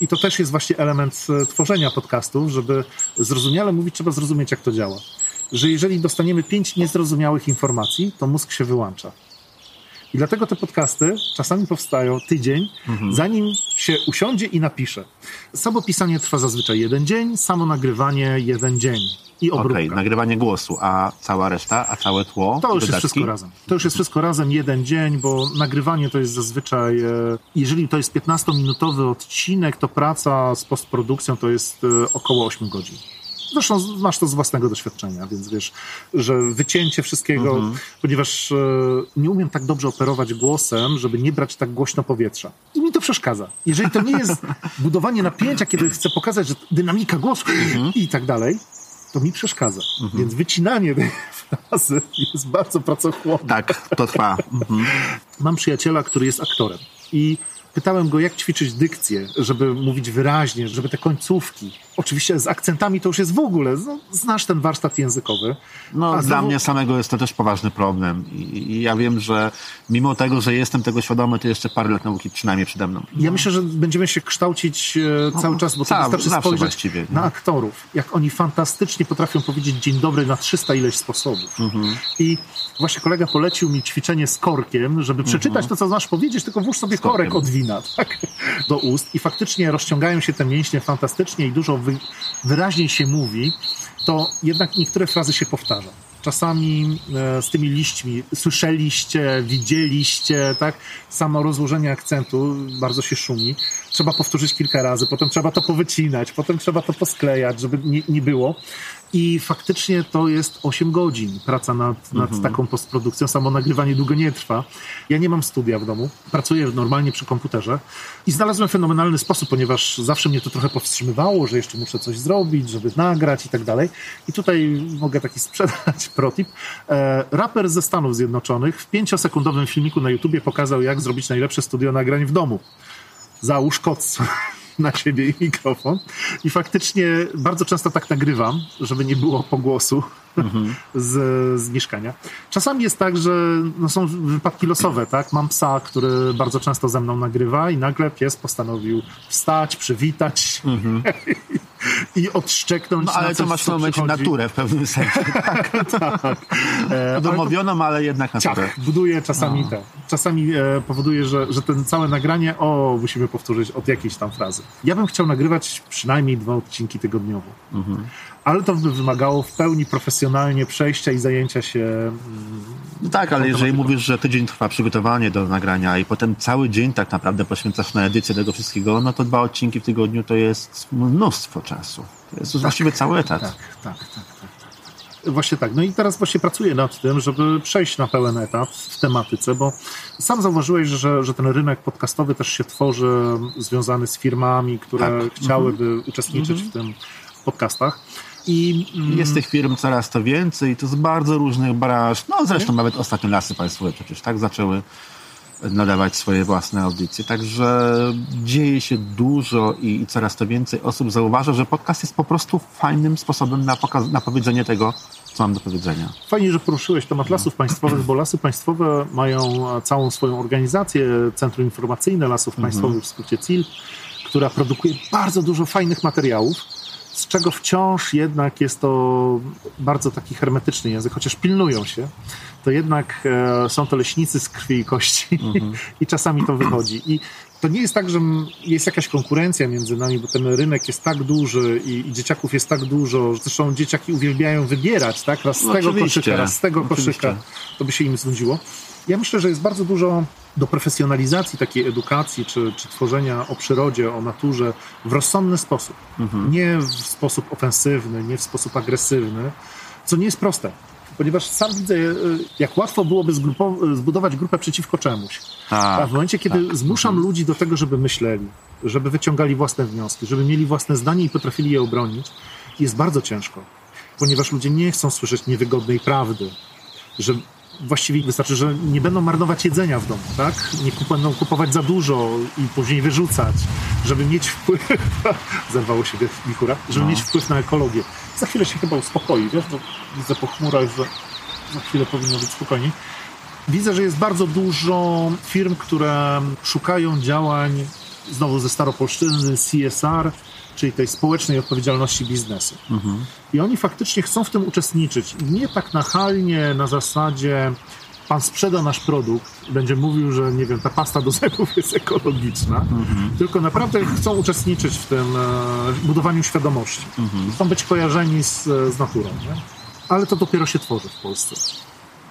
i to też jest właśnie element e, tworzenia podcastów, żeby zrozumiale mówić, trzeba zrozumieć, jak to działa. Że jeżeli dostaniemy pięć niezrozumiałych informacji, to mózg się wyłącza. I dlatego te podcasty czasami powstają tydzień, zanim się usiądzie i napisze. Samo pisanie trwa zazwyczaj jeden dzień, samo nagrywanie jeden dzień i Okej, obróbka. nagrywanie głosu, a cała reszta, a całe tło? To już jest wydatki? wszystko razem. To już jest wszystko razem, jeden dzień, bo nagrywanie to jest zazwyczaj, e, jeżeli to jest 15-minutowy odcinek, to praca z postprodukcją to jest e, około 8 godzin. Zresztą masz to z własnego doświadczenia, więc wiesz, że wycięcie wszystkiego, ponieważ e, nie umiem tak dobrze operować głosem, żeby nie brać tak głośno powietrza. I mi to przeszkadza. Jeżeli to nie jest budowanie napięcia, kiedy chcę pokazać, że dynamika głosu i tak dalej, to mi przeszkadza. Więc wycinanie tej frazy jest bardzo pracochłonne. Tak, to trwa. Mhm. Mam przyjaciela, który jest aktorem i pytałem go, jak ćwiczyć dykcję, żeby mówić wyraźnie, żeby te końcówki, oczywiście z akcentami to już jest w ogóle, no, znasz ten warsztat językowy. No, A dla znowu- mnie samego jest to też poważny problem. I, I ja wiem, że mimo tego, że jestem tego świadomy, to jeszcze parę lat nauki przynajmniej przede mną. Ja myślę, że będziemy się kształcić e, cały czas, bo to ca- wystarczy spojrzeć właściwie, no. na aktorów, jak oni fantastycznie potrafią powiedzieć dzień dobry na 300 ileś sposobów. Mhm. I właśnie kolega polecił mi ćwiczenie z korkiem, żeby przeczytać to, co znasz powiedzieć, tylko włóż sobie korek Mhm. Wina tak, do ust i faktycznie rozciągają się te mięśnie fantastycznie i dużo wy, wyraźniej się mówi, to jednak niektóre frazy się powtarza. Czasami e, z tymi liśćmi słyszeliście, widzieliście, tak? Samo rozłożenie akcentu bardzo się szumi. Trzeba powtórzyć kilka razy, potem trzeba to powycinać, potem trzeba to posklejać, żeby nie, nie było. I faktycznie to jest 8 godzin praca nad, nad taką postprodukcją. Samo nagrywanie długo nie trwa. Ja nie mam studia w domu. Pracuję normalnie przy komputerze i znalazłem fenomenalny sposób, ponieważ zawsze mnie to trochę powstrzymywało, że jeszcze muszę coś zrobić, żeby nagrać i tak dalej. I tutaj mogę taki sprzedać protip. E, raper ze Stanów Zjednoczonych w pięciosekundowym filmiku na YouTubie pokazał, jak zrobić najlepsze studio nagrań w domu załóż koc na siebie i mikrofon. I faktycznie bardzo często tak nagrywam, żeby nie było pogłosu z, z mieszkania. Czasami jest tak, że no są wypadki losowe, tak? Mam psa, który bardzo często ze mną nagrywa i nagle pies postanowił wstać, przywitać i odszczeknąć No ale na to masz momencie przychodzi. naturę w pewnym sensie. E, ale to- Domówioną, ale jednak naturę. ciach, buduje czasami No. te. Czasami e, powoduje, że, że ten całe nagranie, o, musimy powtórzyć od jakiejś tam frazy. Ja bym chciał nagrywać przynajmniej dwa odcinki tygodniowo. Mhm. Ale to by wymagało w pełni profesjonalnie przejścia i zajęcia się. mm, No tak, ale jeżeli mówisz, że tydzień trwa przygotowanie do nagrania i potem cały dzień tak naprawdę poświęcasz na edycję tego wszystkiego, no to dwa odcinki w tygodniu to jest mnóstwo czasu. To jest już właściwie cały etat. Tak, tak, tak, tak, tak, tak. Właśnie tak. No i teraz właśnie pracuję nad tym, żeby przejść na pełen etat w tematyce, bo sam zauważyłeś, że, że ten rynek podcastowy też się tworzy związany z firmami, które Tak. chciałyby uczestniczyć w tym podcastach. I mm, Jest tych firm coraz to więcej to z bardzo różnych branż. No zresztą nawet ostatnio lasy państwowe przecież tak zaczęły nadawać swoje własne audycje. Także dzieje się dużo i, i coraz to więcej osób zauważa, że podcast jest po prostu fajnym sposobem na, pokaz- na powiedzenie tego, co mam do powiedzenia. Fajnie, że poruszyłeś temat lasów państwowych, bo lasy państwowe mają e, całą swoją organizację, Centrum Informacyjne Lasów Państwowych, w skrócie CIL, która produkuje bardzo dużo fajnych materiałów, z czego wciąż jednak jest to bardzo taki hermetyczny język, chociaż pilnują się, to jednak e, są to leśnicy z krwi i kości i czasami to wychodzi. I to nie jest tak, że jest jakaś konkurencja między nami, bo ten rynek jest tak duży i, i dzieciaków jest tak dużo. Zresztą dzieciaki uwielbiają wybierać, tak? Raz z No tego oczywiście. koszyka, raz z tego Oczywiście. koszyka. To by się im znudziło. Ja myślę, że jest bardzo dużo do profesjonalizacji takiej edukacji, czy, czy tworzenia o przyrodzie, o naturze w rozsądny sposób. Nie w sposób ofensywny, nie w sposób agresywny, co nie jest proste. Ponieważ sam widzę, e, jak łatwo byłoby zbudować grupę przeciwko czemuś. Tak, A w momencie, kiedy zmuszam ludzi do tego, żeby myśleli, żeby wyciągali własne wnioski, żeby mieli własne zdanie i potrafili je obronić, jest bardzo ciężko. Ponieważ ludzie nie chcą słyszeć niewygodnej prawdy, że właściwie wystarczy, że nie będą marnować jedzenia w domu, tak? Nie kup- będą kupować za dużo i później wyrzucać, żeby mieć wpływ, zerwało się wichura, żeby mieć wpływ na ekologię. Za chwilę się chyba uspokoi, wiesz, bo widzę po chmurach, że za chwilę powinno być spokojniej. Widzę, że jest bardzo dużo firm, które szukają działań znowu ze staropolszczyzny CSR, czyli tej społecznej odpowiedzialności biznesu. I oni faktycznie chcą w tym uczestniczyć. I Nie tak nachalnie na zasadzie pan sprzeda nasz produkt, będzie mówił, że nie wiem, ta pasta do zębów jest ekologiczna, tylko naprawdę chcą uczestniczyć w tym e, budowaniu świadomości. Chcą być kojarzeni z, z naturą. Nie? Ale to dopiero się tworzy w Polsce.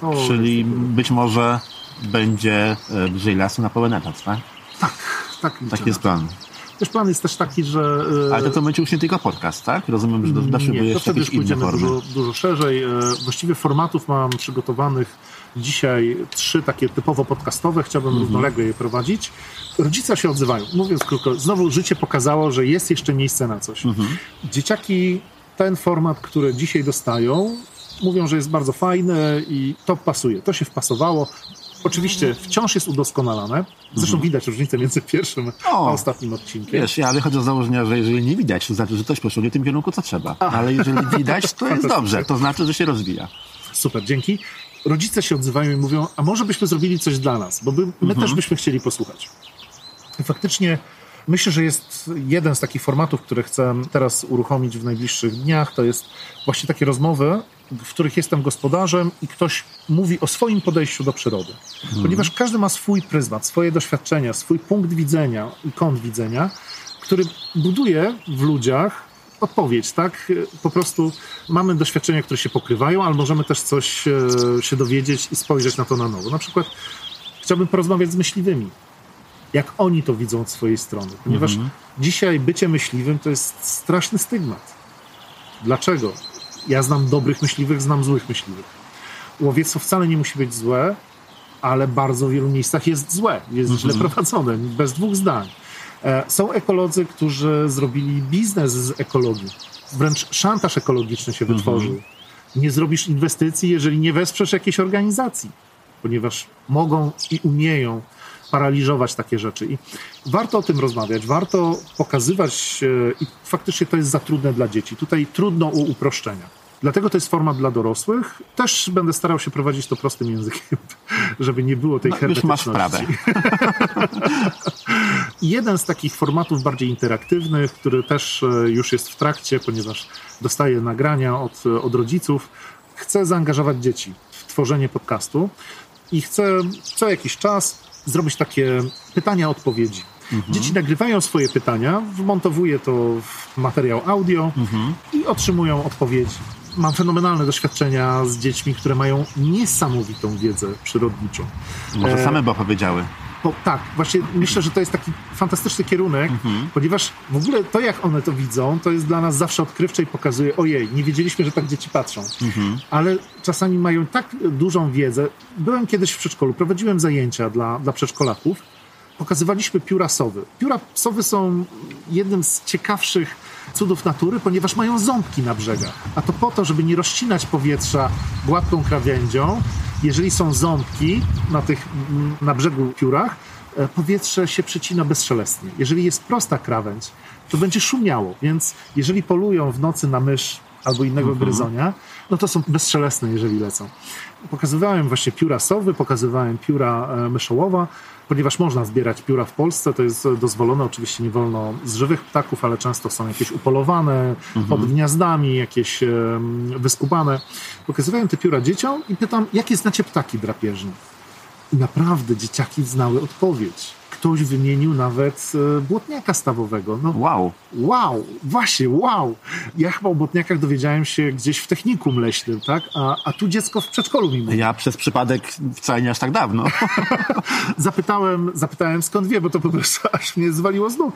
To Czyli być może będzie e, bliżej lasu na pełen etat, tak? Tak, tak. Taki jest plan. Też plan jest też taki, że... e, Ale to, to będzie już nie tylko podcast, tak? Rozumiem, że doszłyby Nie, to jeszcze wtedy już jakieś inne pójdziemy formy. dużo, dużo szerzej. E, Właściwie formatów mam przygotowanych dzisiaj trzy takie typowo podcastowe. Chciałbym Mhm. równolegle je prowadzić. Rodzice się odzywają. Mówiąc krótko, znowu życie pokazało, że jest jeszcze miejsce na coś. Mhm. Dzieciaki ten format, który dzisiaj dostają, mówią, że jest bardzo fajny i to pasuje. To się wpasowało. Oczywiście wciąż jest udoskonalane. Zresztą widać różnicę między pierwszym a Mhm. O. ostatnim odcinkiem. Wiesz, ja wychodzę z założenia, że jeżeli nie widać, to znaczy, że ktoś poszło nie w tym kierunku, co trzeba. Ale jeżeli widać, to jest dobrze. To znaczy, że się rozwija. Super, dzięki. Rodzice się odzywają i mówią, a może byśmy zrobili coś dla nas, bo by, my też byśmy chcieli posłuchać. I faktycznie myślę, że jest jeden z takich formatów, które chcę teraz uruchomić w najbliższych dniach, to jest właśnie takie rozmowy, w których jestem gospodarzem i ktoś mówi o swoim podejściu do przyrody. Ponieważ każdy ma swój pryzmat, swoje doświadczenia, swój punkt widzenia i kąt widzenia, który buduje w ludziach odpowiedź, tak? Po prostu mamy doświadczenia, które się pokrywają, ale możemy też coś e, się dowiedzieć i spojrzeć na to na nowo. Na przykład chciałbym porozmawiać z myśliwymi. Jak oni to widzą od swojej strony. Ponieważ dzisiaj bycie myśliwym to jest straszny stygmat. Dlaczego? Ja znam dobrych myśliwych, znam złych myśliwych. Łowiectwo wcale nie musi być złe, ale bardzo w wielu miejscach jest złe, jest źle prowadzone, bez dwóch zdań. E, Są ekolodzy, którzy zrobili biznes z ekologii. Wręcz szantaż ekologiczny się wytworzył. Nie zrobisz inwestycji, jeżeli nie wesprzesz jakiejś organizacji, ponieważ mogą i umieją paraliżować takie rzeczy. I warto o tym rozmawiać, warto pokazywać, e, i faktycznie to jest za trudne dla dzieci. Tutaj trudno u uproszczenia. Dlatego to jest format dla dorosłych. Też będę starał się prowadzić to prostym językiem, żeby nie było tej No, już masz wprawę. Jeden z takich formatów bardziej interaktywnych, który też e, już jest w trakcie, ponieważ dostaję nagrania od, od rodziców, chcę zaangażować dzieci w tworzenie podcastu i chcę co jakiś czas zrobić takie pytania-odpowiedzi. Dzieci nagrywają swoje pytania, wmontowuję to w materiał audio i otrzymują odpowiedzi. Mam fenomenalne doświadczenia z dziećmi, które mają niesamowitą wiedzę przyrodniczą. Może E, same by opowiedziały. Bo tak, właśnie myślę, że to jest taki fantastyczny kierunek, ponieważ w ogóle to, jak one to widzą, to jest dla nas zawsze odkrywcze i pokazuje, ojej, nie wiedzieliśmy, że tak dzieci patrzą. Ale czasami mają tak dużą wiedzę. Byłem kiedyś w przedszkolu, prowadziłem zajęcia dla, dla przedszkolaków, pokazywaliśmy pióra sowy. Pióra sowy są jednym z ciekawszych cudów natury, ponieważ mają ząbki na brzegach. A to po to, żeby nie rozcinać powietrza gładką krawędzią. Jeżeli są ząbki na, tych, na brzegu piórach, e, powietrze się przecina bezszelestnie. Jeżeli jest prosta krawędź, to będzie szumiało, więc jeżeli polują w nocy na mysz albo innego gryzonia, no to są bezszelestne, jeżeli lecą. Pokazywałem właśnie pióra sowy, pokazywałem pióra e, myszołowa, ponieważ można zbierać pióra w Polsce, to jest dozwolone, oczywiście nie wolno z żywych ptaków, ale często są jakieś upolowane, pod gniazdami, jakieś wyskubane. Pokazywałem te pióra dzieciom i pytam, jakie znacie ptaki drapieżne? I naprawdę dzieciaki znały odpowiedź. Ktoś wymienił nawet e, błotniaka stawowego. No, Wow. Wow, właśnie, wow. Ja chyba o błotniakach dowiedziałem się gdzieś w technikum leśnym, tak? A, a tu dziecko w przedszkolu mi mówi. Ja przez przypadek wcale nie aż tak dawno. Zapytałem, zapytałem skąd wie, bo to po prostu aż mnie zwaliło z nóg.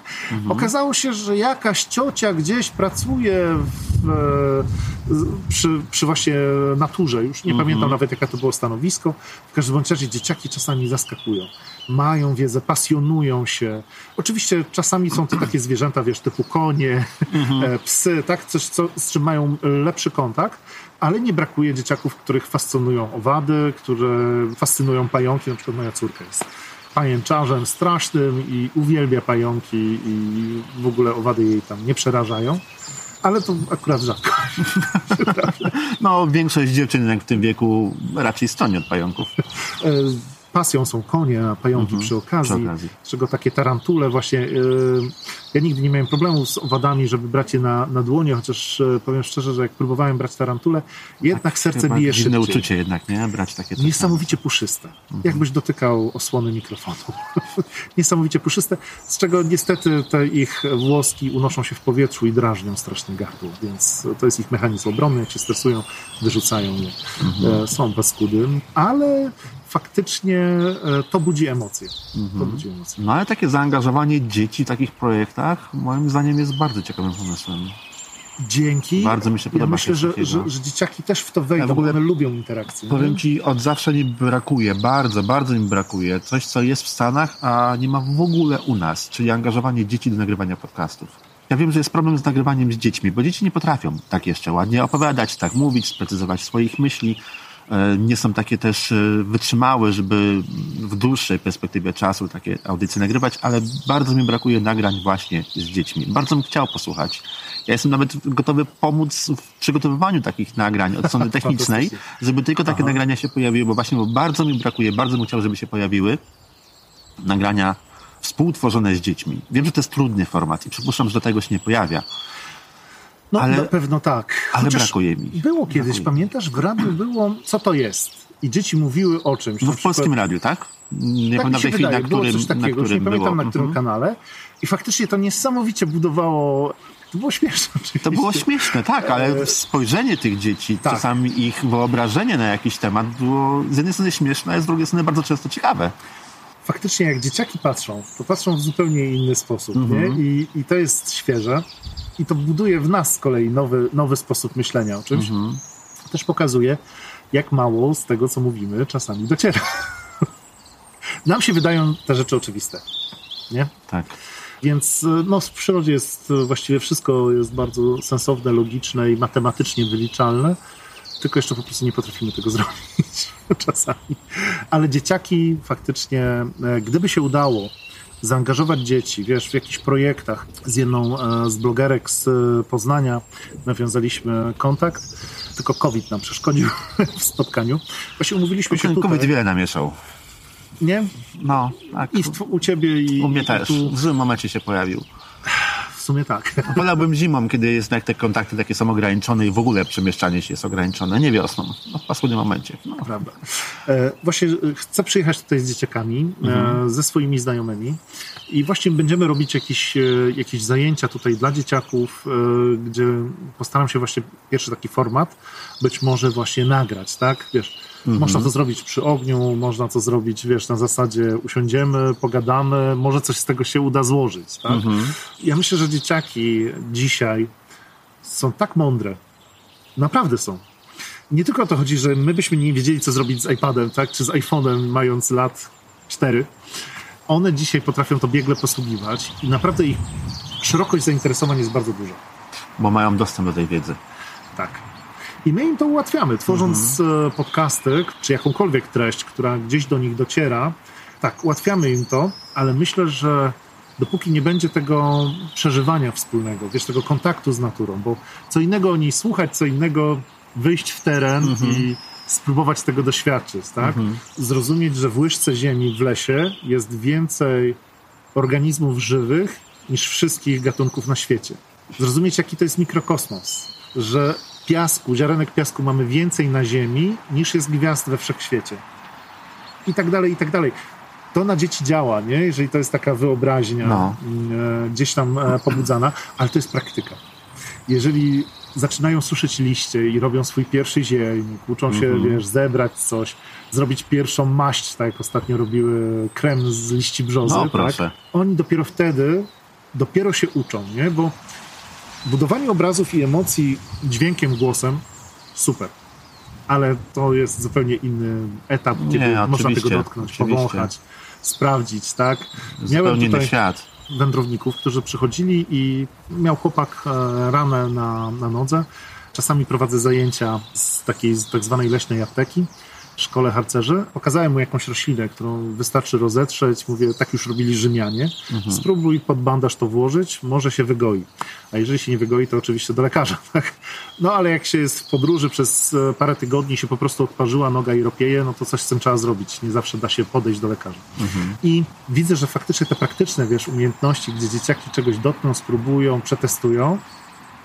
Okazało się, że jakaś ciocia gdzieś pracuje w, e, przy, przy właśnie naturze. Już nie pamiętam nawet, jaka to było stanowisko. W każdym razie dzieciaki czasami zaskakują. Mają wiedzę, pasjonują się. Oczywiście czasami są to takie zwierzęta, wiesz, typu konie, e, psy, tak? Coś, co, z czym mają lepszy kontakt. Ale nie brakuje dzieciaków, których fascynują owady, które fascynują pająki. Na przykład moja córka jest pajęczarzem strasznym i uwielbia pająki i w ogóle owady jej tam nie przerażają. Ale to akurat rzadko. No, większość dziewczyn jednak w tym wieku raczej stroni od pająków. Pasją są konie, a pająki przy, okazji, Mhm. przy okazji. z czego takie tarantule właśnie. e, Ja nigdy nie miałem problemu z owadami, żeby brać je na, na dłonie, chociaż e, powiem szczerze, że jak próbowałem brać tarantule, jednak serce Chyba bije szybciej. uczucie jednak, nie? Brać takie coś. Niesamowicie puszyste. Mhm. Jakbyś dotykał osłony mikrofonu. Niesamowicie puszyste, z czego niestety te ich włoski unoszą się w powietrzu i drażnią strasznie gardło, więc to jest ich mechanizm obronny. Jak się stresują, wyrzucają je. Mhm. E, Są paskudy, ale faktycznie e, to budzi emocje. To Mhm. budzi emocje. No ale takie zaangażowanie dzieci w takich projektach moim zdaniem jest bardzo ciekawym pomysłem. Dzięki. Bardzo mi się Ja podoba myślę, coś że, że, że dzieciaki też w to wejdą, Ja w ogóle one lubią interakcję. Powiem nie? ci, od zawsze mi brakuje, bardzo, bardzo mi brakuje coś, co jest w Stanach, a nie ma w ogóle u nas, czyli angażowanie dzieci do nagrywania podcastów. Ja wiem, że jest problem z nagrywaniem z dziećmi, bo dzieci nie potrafią tak jeszcze ładnie opowiadać, tak mówić, sprecyzować swoich myśli. E, Nie są takie też e, wytrzymałe, żeby w dłuższej perspektywie czasu takie audycje nagrywać, ale bardzo mi brakuje nagrań właśnie z dziećmi. Bardzo bym chciał posłuchać. Ja jestem nawet gotowy pomóc w przygotowywaniu takich nagrań od strony technicznej, żeby tylko takie nagrania się pojawiły, bo właśnie bo bardzo mi brakuje, bardzo bym chciał, żeby się pojawiły nagrania współtworzone z dziećmi. Wiem, że to jest trudny format i przypuszczam, że do tego się nie pojawia. No, ale- na pewno tak. ale Chociaż brakuje mi. Było kiedyś, Brakuje. pamiętasz, w radiu było, co to jest? I dzieci mówiły o czymś. No w przykład- polskim radiu, tak? Nie tak pamiętam tej chwili, na wydaje, było którym, coś takiego, na już nie którym pamiętam było. na którym Mhm. kanale. I faktycznie to niesamowicie budowało, to było śmieszne oczywiście. To było śmieszne, tak, ale spojrzenie tych dzieci, tak. czasami ich wyobrażenie na jakiś temat było z jednej strony śmieszne, a z drugiej strony bardzo często ciekawe. Faktycznie jak dzieciaki patrzą, to patrzą w zupełnie inny sposób, Mhm. nie? I, I to jest świeże. I to buduje w nas z kolei nowy, nowy sposób myślenia o czymś. Mhm. Też pokazuje, jak mało z tego, co mówimy, czasami dociera. Nam się wydają te rzeczy oczywiste, nie? Tak. Więc y, no, w przyrodzie jest y, właściwie wszystko jest bardzo sensowne, logiczne i matematycznie wyliczalne, tylko jeszcze po prostu nie potrafimy tego zrobić czasami. Ale dzieciaki faktycznie, e, gdyby się udało zaangażować dzieci, wiesz, w jakichś projektach z jedną e, z blogerek z e, Poznania nawiązaliśmy kontakt, tylko COVID nam przeszkodził w spotkaniu. Właśnie umówiliśmy się COVID tutaj, wiele namieszał. nie? No, tak. I w, u ciebie i U mnie i też. tu W złym momencie się pojawił. W sumie tak. Wolałbym zimą, kiedy jest jak te kontakty takie są ograniczone i w ogóle przemieszczanie się jest ograniczone. Nie wiosną. No, w paskudnym momencie. No. Prawda. E, właśnie e, chcę przyjechać tutaj z dzieciakami, e, ze swoimi znajomymi i właśnie będziemy robić jakieś, e, jakieś zajęcia tutaj dla dzieciaków, e, gdzie postaram się właśnie pierwszy taki format być może właśnie nagrać, tak? Wiesz, można to zrobić przy ogniu, można to zrobić, wiesz, na zasadzie usiądziemy, pogadamy, może coś z tego się uda złożyć, tak? Ja myślę, że dzieciaki dzisiaj są tak mądre, naprawdę są, nie tylko o to chodzi, że my byśmy nie wiedzieli, co zrobić z iPadem, tak? czy z iPhone'em, mając lat 4. One dzisiaj potrafią to biegle posługiwać i naprawdę ich szerokość zainteresowań jest bardzo duża. Bo mają dostęp do tej wiedzy. Tak. I my im to ułatwiamy, tworząc e, podcasty, czy jakąkolwiek treść, która gdzieś do nich dociera. Tak, ułatwiamy im to, ale myślę, że dopóki nie będzie tego przeżywania wspólnego, wiesz, tego kontaktu z naturą, bo co innego o niej słuchać, co innego wyjść w teren i spróbować tego doświadczyć, tak? Zrozumieć, że w łyżce ziemi w lesie jest więcej organizmów żywych niż wszystkich gatunków na świecie. Zrozumieć, jaki to jest mikrokosmos, że piasku, ziarenek piasku mamy więcej na Ziemi niż jest gwiazd we wszechświecie. I tak dalej, i tak dalej. to na dzieci działa, nie? Jeżeli to jest taka wyobraźnia No. e, gdzieś tam e, pobudzana, ale to jest praktyka. Jeżeli zaczynają suszyć liście i robią swój pierwszy zień, uczą się, Mhm. wiesz, zebrać coś, zrobić pierwszą maść, tak jak ostatnio robiły krem z liści brzozy, No, tak? Oni dopiero wtedy, dopiero się uczą, nie? Bo budowanie obrazów i emocji dźwiękiem, głosem, super. Ale to jest zupełnie inny etap, Nie, kiedy można tego dotknąć, oczywiście. powąchać, sprawdzić, tak? Zupełnie inny tutaj świat. wędrowników, którzy przychodzili i miał chłopak e, ranę na, na nodze. Czasami prowadzę zajęcia z takiej z tak zwanej leśnej apteki, szkole harcerzy. Pokazałem mu jakąś roślinę, którą wystarczy rozetrzeć. Mówię, tak już robili Rzymianie. Spróbuj pod bandaż to włożyć, może się wygoi. A jeżeli się nie wygoi, to oczywiście do lekarza. Tak? No ale jak się jest w podróży przez e, parę tygodni się po prostu odparzyła noga i ropieje, no to coś z tym trzeba zrobić. Nie zawsze da się podejść do lekarza. I widzę, że faktycznie te praktyczne, wiesz, umiejętności, gdzie dzieciaki czegoś dotkną, spróbują, przetestują,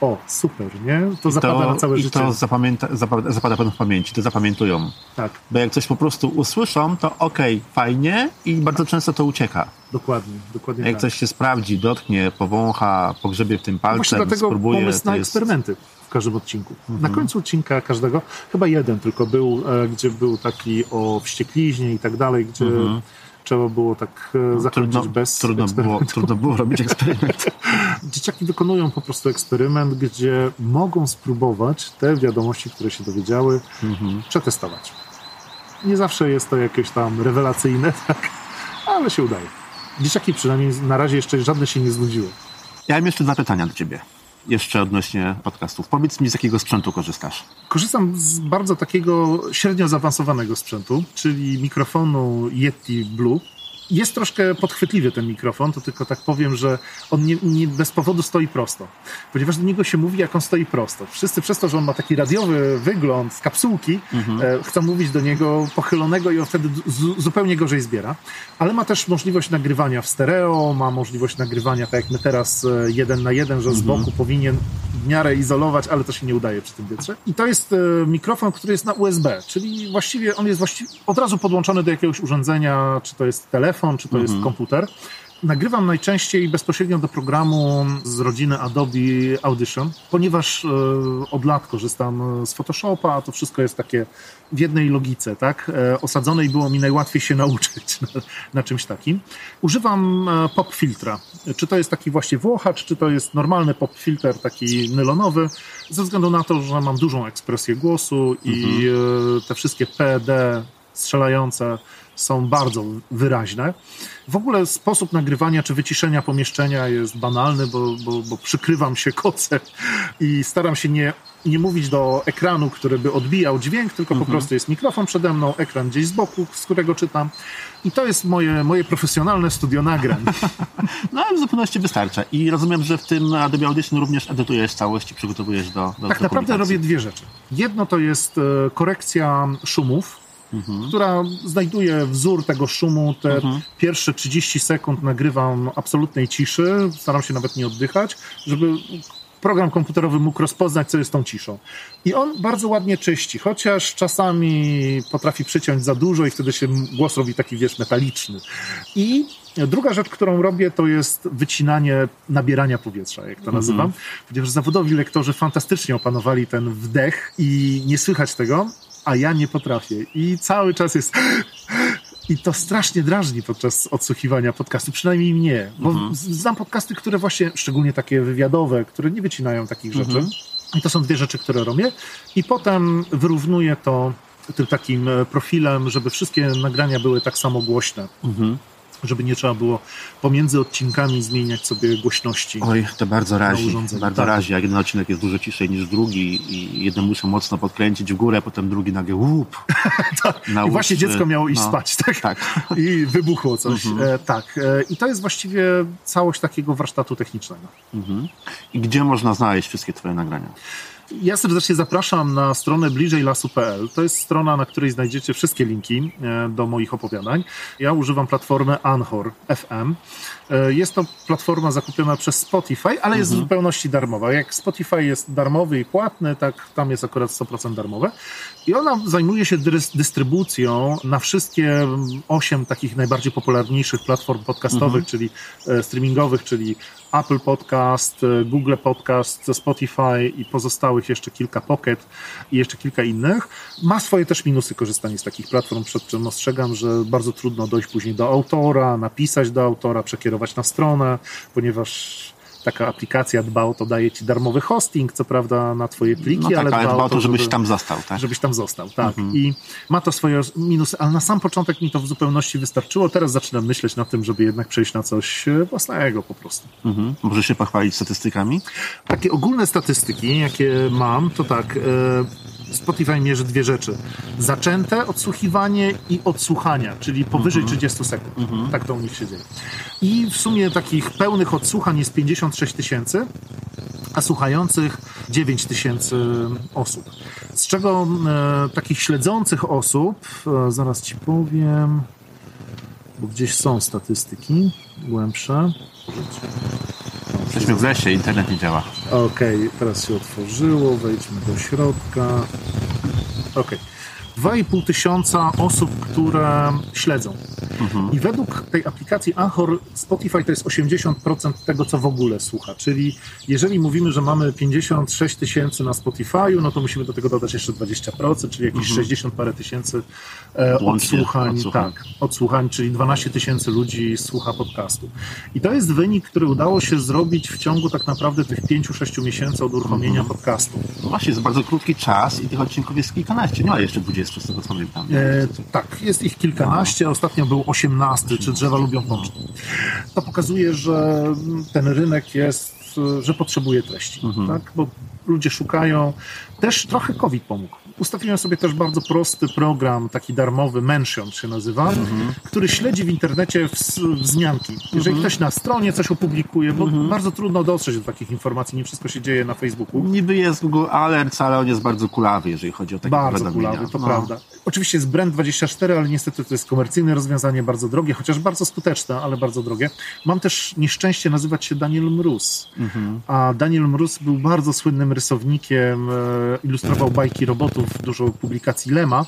o, super, nie? To zapada na całe I życie. to zapamięta, zapada, zapada panu w pamięci, to zapamiętują. Tak, Bo jak coś po prostu usłyszą, to okej, fajnie i bardzo często to ucieka. dokładnie, dokładnie Jak tak. coś się sprawdzi, dotknie, powącha, pogrzebie w tym Właśnie palcem, dlatego spróbuje, pomysł to na jest... eksperymenty w każdym odcinku. Na Mhm. końcu odcinka każdego, chyba jeden tylko był, e, gdzie był taki o wściekliźnie i tak dalej, gdzie trzeba było tak e, zakończyć Mhm. Trudno, bez trudno, było, trudno było robić eksperyment. Dzieciaki wykonują po prostu eksperyment, gdzie mogą spróbować te wiadomości, które się dowiedziały, Mhm. przetestować. Nie zawsze jest to jakieś tam rewelacyjne, tak, ale się udaje. Dzieciaki przynajmniej na razie jeszcze żadne się nie znudziły. Ja mam jeszcze dwa pytania do ciebie. Jeszcze odnośnie podcastów. Powiedz mi, z jakiego sprzętu korzystasz? Korzystam z bardzo takiego średnio zaawansowanego sprzętu, czyli mikrofonu Yeti Blue. Jest troszkę podchwytliwy ten mikrofon, to tylko tak powiem, że on nie, nie bez powodu stoi prosto. Ponieważ do niego się mówi, jak on stoi prosto. Wszyscy przez to, że on ma taki radiowy wygląd z kapsułki, e, chcą mówić do niego pochylonego i on wtedy z, zupełnie gorzej zbiera. Ale ma też możliwość nagrywania w stereo, ma możliwość nagrywania tak jak my teraz e, jeden na jeden, że z boku powinien w miarę izolować, ale to się nie udaje przy tym wietrze. I to jest e, mikrofon, który jest na USB, czyli właściwie on jest właściwie od razu podłączony do jakiegoś urządzenia, czy to jest telefon, czy to jest komputer. Nagrywam najczęściej bezpośrednio do programu z rodziny Adobe Audition, ponieważ e, od lat korzystam z Photoshopa, a to wszystko jest takie w jednej logice, tak? E, osadzone i było mi najłatwiej się nauczyć na, na czymś takim. Używam e, pop filtra. Czy to jest taki właśnie włochacz, czy to jest normalny pop filter, taki nylonowy, ze względu na to, że mam dużą ekspresję głosu i e, te wszystkie PD strzelające są bardzo wyraźne. W ogóle sposób nagrywania czy wyciszenia pomieszczenia jest banalny, bo, bo, bo przykrywam się kocem i staram się nie, nie mówić do ekranu, który by odbijał dźwięk, tylko po prostu jest mikrofon przede mną, ekran gdzieś z boku, z którego czytam. I to jest moje, moje profesjonalne studio nagrań. No, ale w zupełności wystarcza. I rozumiem, że w tym Adobe Audition również edytujesz całość i przygotowujesz do, do Tak do naprawdę robię dwie rzeczy. Jedno to jest e, korekcja szumów, która znajduje wzór tego szumu. Te pierwsze 30 sekund nagrywam absolutnej ciszy, staram się nawet nie oddychać, żeby program komputerowy mógł rozpoznać, co jest tą ciszą. I on bardzo ładnie czyści, chociaż czasami potrafi przyciąć za dużo i wtedy się głos robi taki, wiesz, metaliczny. I druga rzecz, którą robię, to jest wycinanie nabierania powietrza, jak to nazywam, ponieważ zawodowi lektorzy fantastycznie opanowali ten wdech i nie słychać tego, a ja nie potrafię. I cały czas jest... I to strasznie drażni podczas odsłuchiwania podcastu, przynajmniej mnie. Bo z- znam podcasty, które właśnie, szczególnie takie wywiadowe, które nie wycinają takich rzeczy. I to są dwie rzeczy, które robię. I potem wyrównuję to tym takim e, profilem, żeby wszystkie nagrania były tak samo głośne. Żeby nie trzeba było pomiędzy odcinkami zmieniać sobie głośności. Oj, to bardzo razi. Bardzo Tak. razi, jak jeden odcinek jest dużo ciszej niż drugi i jeden muszę mocno podkręcić w górę, potem drugi nagle łup. Na I właśnie dziecko miało iść No, spać, tak? Tak. I wybuchło coś. E, tak. E, I to jest właściwie całość takiego warsztatu technicznego. Mhm. I gdzie można znaleźć wszystkie twoje nagrania? Ja serdecznie zapraszam na stronę bliżejlasu.pl. To jest strona, na której znajdziecie wszystkie linki e, do moich opowiadań. Ja używam platformy Anchor FM. E, Jest to platforma zakupiona przez Spotify, ale jest w zupełności darmowa. Jak Spotify jest darmowy i płatny, tak tam jest akurat 100% darmowe. I ona zajmuje się dys- dystrybucją na wszystkie osiem takich najbardziej popularniejszych platform podcastowych, czyli e, streamingowych, czyli Apple Podcast, e, Google Podcast, Spotify i pozostałych jeszcze kilka Pocket i jeszcze kilka innych. Ma swoje też minusy korzystanie z takich platform, przed czym ostrzegam, że bardzo trudno dojść później do autora, napisać do autora, przekierować na stronę, ponieważ taka aplikacja dba o to, daje ci darmowy hosting, co prawda na twoje pliki, No tak, ale ale dba o to, żebyś żeby- tam został, tak? żebyś tam został, tak. I ma to swoje minusy, ale na sam początek mi to w zupełności wystarczyło. Teraz zaczynam myśleć nad tym, żeby jednak przejść na coś e, własnego po prostu. Mhm. Możesz się pochwalić statystykami? Takie ogólne statystyki, jakie mam, to tak. E, Spotify mierzy dwie rzeczy. Zaczęte odsłuchiwanie i odsłuchania, czyli powyżej 30 sekund. Tak to u nich się dzieje. I w sumie takich pełnych odsłuchań jest 56 tysięcy, a słuchających 9 tysięcy osób. Z czego e, takich śledzących osób, e, zaraz ci powiem, bo gdzieś są statystyki głębsze. Jesteśmy w lesie, internet nie działa. Okej, teraz się otworzyło, wejdźmy do środka. Okej. 2,5 tysiąca osób, które śledzą. I według tej aplikacji Anchor Spotify to jest 80% tego, co w ogóle słucha. Czyli jeżeli mówimy, że mamy 56 tysięcy na Spotify'u, no to musimy do tego dodać jeszcze 20%, czyli jakieś 60 parę tysięcy e, odsłuchań. odsłuchań. Tak, odsłuchań, czyli 12 tysięcy ludzi słucha podcastu. I to jest wynik, który udało się zrobić w ciągu tak naprawdę tych 5-6 miesięcy od uruchomienia podcastu. No właśnie, jest bardzo krótki czas i tych odcinków jest kilkanaście. Nie ma jeszcze 20 z tego co pamiętam. E, tak, jest ich kilkanaście, ostatnio był 18, czy drzewa lubią pączki. To pokazuje, że ten rynek jest, że potrzebuje treści, tak? bo ludzie szukają. Też trochę COVID pomógł. Ustawiłem sobie też bardzo prosty program, taki darmowy, Mention się nazywa, który śledzi w internecie wzmianki. Jeżeli ktoś na stronie coś opublikuje, bo bardzo trudno dotrzeć do takich informacji, nie wszystko się dzieje na Facebooku. Niby jest Google Alerts, ale on jest bardzo kulawy, jeżeli chodzi o takie Bardzo kulawy, to No. prawda. Oczywiście jest Brand24, ale niestety to jest komercyjne rozwiązanie, bardzo drogie, chociaż bardzo skuteczne, ale bardzo drogie. Mam też nieszczęście nazywać się Daniel Mróz. Mhm. A Daniel Mróz był bardzo słynnym rysownikiem, e, ilustrował bajki robotów, dużo publikacji Lema.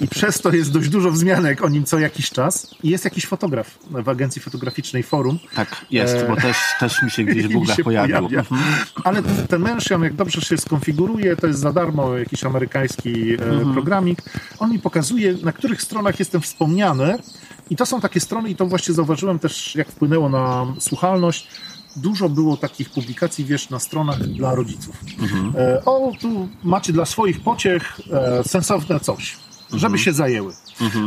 I przez to jest dość dużo wzmianek o nim co jakiś czas. I jest jakiś fotograf w agencji fotograficznej Forum, Tak, jest, E, bo też, też mi się gdzieś w Google pojawił. pojawia. Mhm. Ale ten Mention, jak dobrze się skonfiguruje, to jest za darmo jakiś amerykański e, programik. On mi pokazuje, na których stronach jestem wspomniany. I to są takie strony, i to właśnie zauważyłem też, jak wpłynęło na słuchalność. Dużo było takich publikacji, wiesz, na stronach dla rodziców. E, o, tu macie dla swoich pociech e, sensowne coś, żeby się zajęły.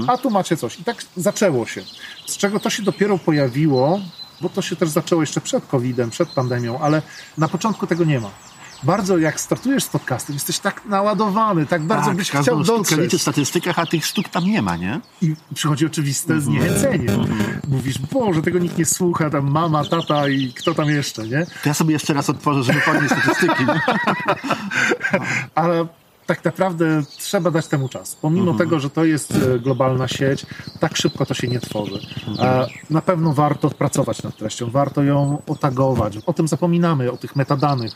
A tu macie coś. I tak zaczęło się. Z czego to się dopiero pojawiło, bo to się też zaczęło jeszcze przed COVID-em, przed pandemią, ale na początku tego nie ma. Bardzo jak startujesz z podcastem, jesteś tak naładowany, tak bardzo tak, byś chciał dotrzeć. liczy w statystykach, a tych sztuk tam nie ma, nie? I przychodzi oczywiste zniechęcenie. Mówisz, Boże, tego nikt nie słucha, tam mama, tata i kto tam jeszcze, nie? To ja sobie jeszcze raz otworzę, żeby podnieść statystyki. ale tak naprawdę trzeba dać temu czas. Pomimo tego, że to jest e, globalna sieć, tak szybko to się nie tworzy. E, Na pewno warto pracować nad treścią, warto ją otagować. O tym zapominamy, o tych metadanych.